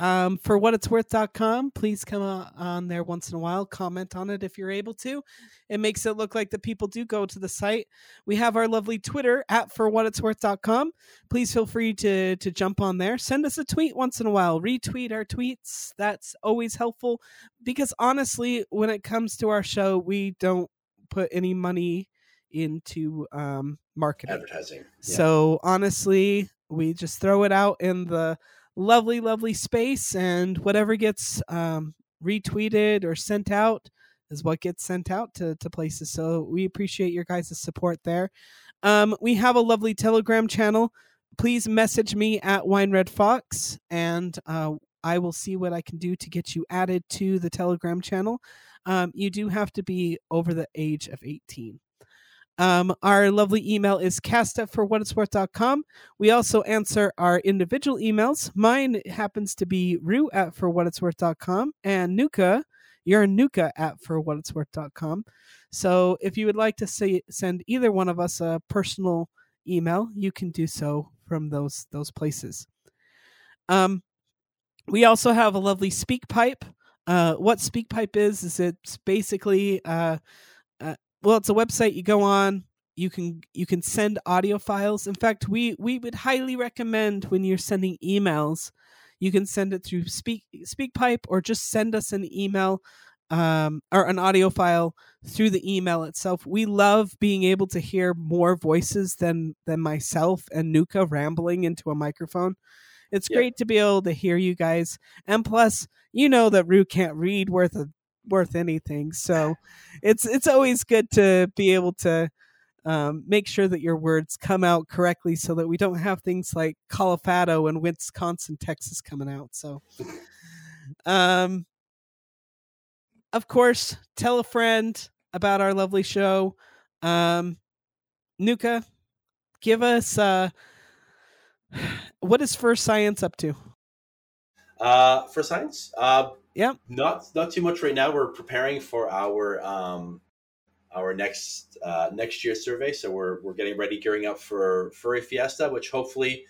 um for what it's worth.com please come on, there once in a while comment on it if you're able to. It makes it look like the people do go to the site. We have our lovely twitter at for what it's worth.com please feel free to to jump on there. Send us a tweet once in a while. Retweet our tweets. That's always helpful because honestly when it comes to our show we don't put any money into um marketing. Advertising. Yeah. so honestly, we just throw it out in the lovely, lovely space, and whatever gets um, retweeted or sent out is what gets sent out to, to places. So we appreciate your guys' support there. Um, we have a lovely Telegram channel. Please message me at Wine Red Fox, and uh, I will see what I can do to get you added to the Telegram channel. Um, you do have to be over the age of 18. Um, our lovely email is cast at for what it's worth.com. We also answer our individual emails. Mine happens to be rue at for what it's worth.com and Nuka, you're Nuka at for what it's worth.com. So if you would like to say, send either one of us a personal email, you can do so from those those places. Um, we also have a lovely SpeakPipe. Uh, what SpeakPipe is is it's basically uh, well, it's a website you go on. You can you can send audio files. In fact, we we would highly recommend when you're sending emails, you can send it through Speak SpeakPipe or just send us an email um, or an audio file through the email itself. We love being able to hear more voices than than myself and Nuka rambling into a microphone. It's Yeah. great to be able to hear you guys, and plus, you know that Rue can't read worth a, worth anything, so it's it's always good to be able to um, make sure that your words come out correctly, so that we don't have things like Colorado and Wisconsin, Texas coming out. So, um, of course, tell a friend about our lovely show. Um, Nuka, give us uh, what is Furscience up to? Uh, Furscience, uh, Yep. Not not too much right now. We're preparing for our um our next uh, next year's survey, so we're we're getting ready, gearing up for Furry Fiesta, which hopefully,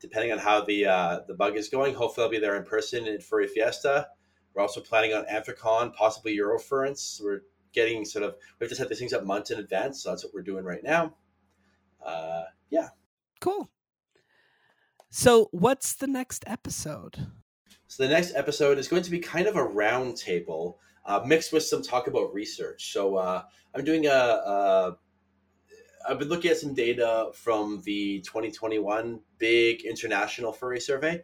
depending on how the uh, the bug is going, hopefully I'll be there in person in Furry Fiesta. We're also planning on Anthrocon, possibly Eurofurence. We're getting sort of we have to set these things up months in advance, so that's what we're doing right now. Uh, yeah. Cool. So, what's the next episode? So the next episode is going to be kind of a roundtable uh, mixed with some talk about research. So uh, I'm doing a, a. I've been looking at some data from the 2021 big international furry survey.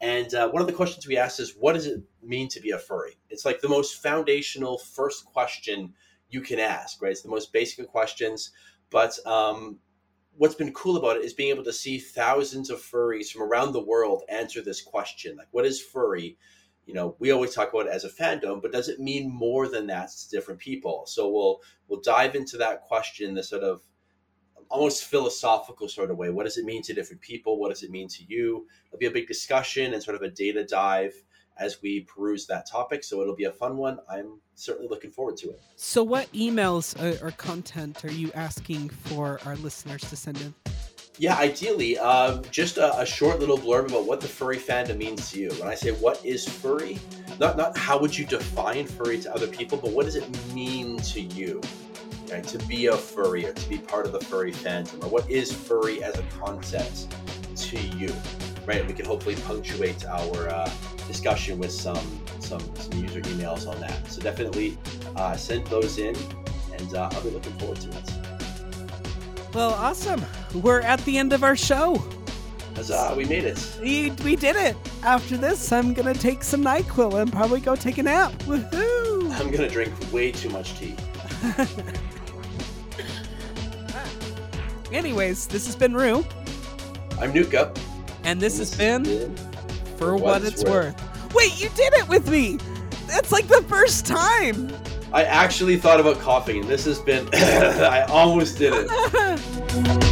And uh, one of the questions we asked is, what does it mean to be a furry? It's like the most foundational first question you can ask, right? It's the most basic of questions. But um, what's been cool about it is being able to see thousands of furries from around the world answer this question. Like what is furry? You know we always talk about it as a fandom but does it mean more than that? To different people. So we'll we'll dive into that question the sort of almost philosophical sort of way. What does it mean to different people? What does it mean to you? It'll be a big discussion and sort of a data dive as we peruse that topic so it'll be a fun one i'm certainly looking forward to it So, what emails or content are you asking for our listeners to send in? Yeah, ideally, uh, just a, a short little blurb about what the furry fandom means to you. When I say what is furry, not not how would you define furry to other people, but what does it mean to you, right? To be a furry or to be part of the furry fandom, or what is furry as a concept to you, right? We can hopefully punctuate our uh, discussion with some, some some user emails on that. So definitely uh, send those in, and uh, I'll be looking forward to it. Well, awesome. We're at the end of our show. Huzzah, we made it. We, we did it. After this, I'm going to take some NyQuil and probably go take a nap. Woohoo! I'm gonna drink way too much tea. Anyways, this has been Rue, I'm Nuka. And this has been For What It's It's Worth. Wait, you did it with me! That's like the first time! I actually thought about coughing, and this has been. I almost did it.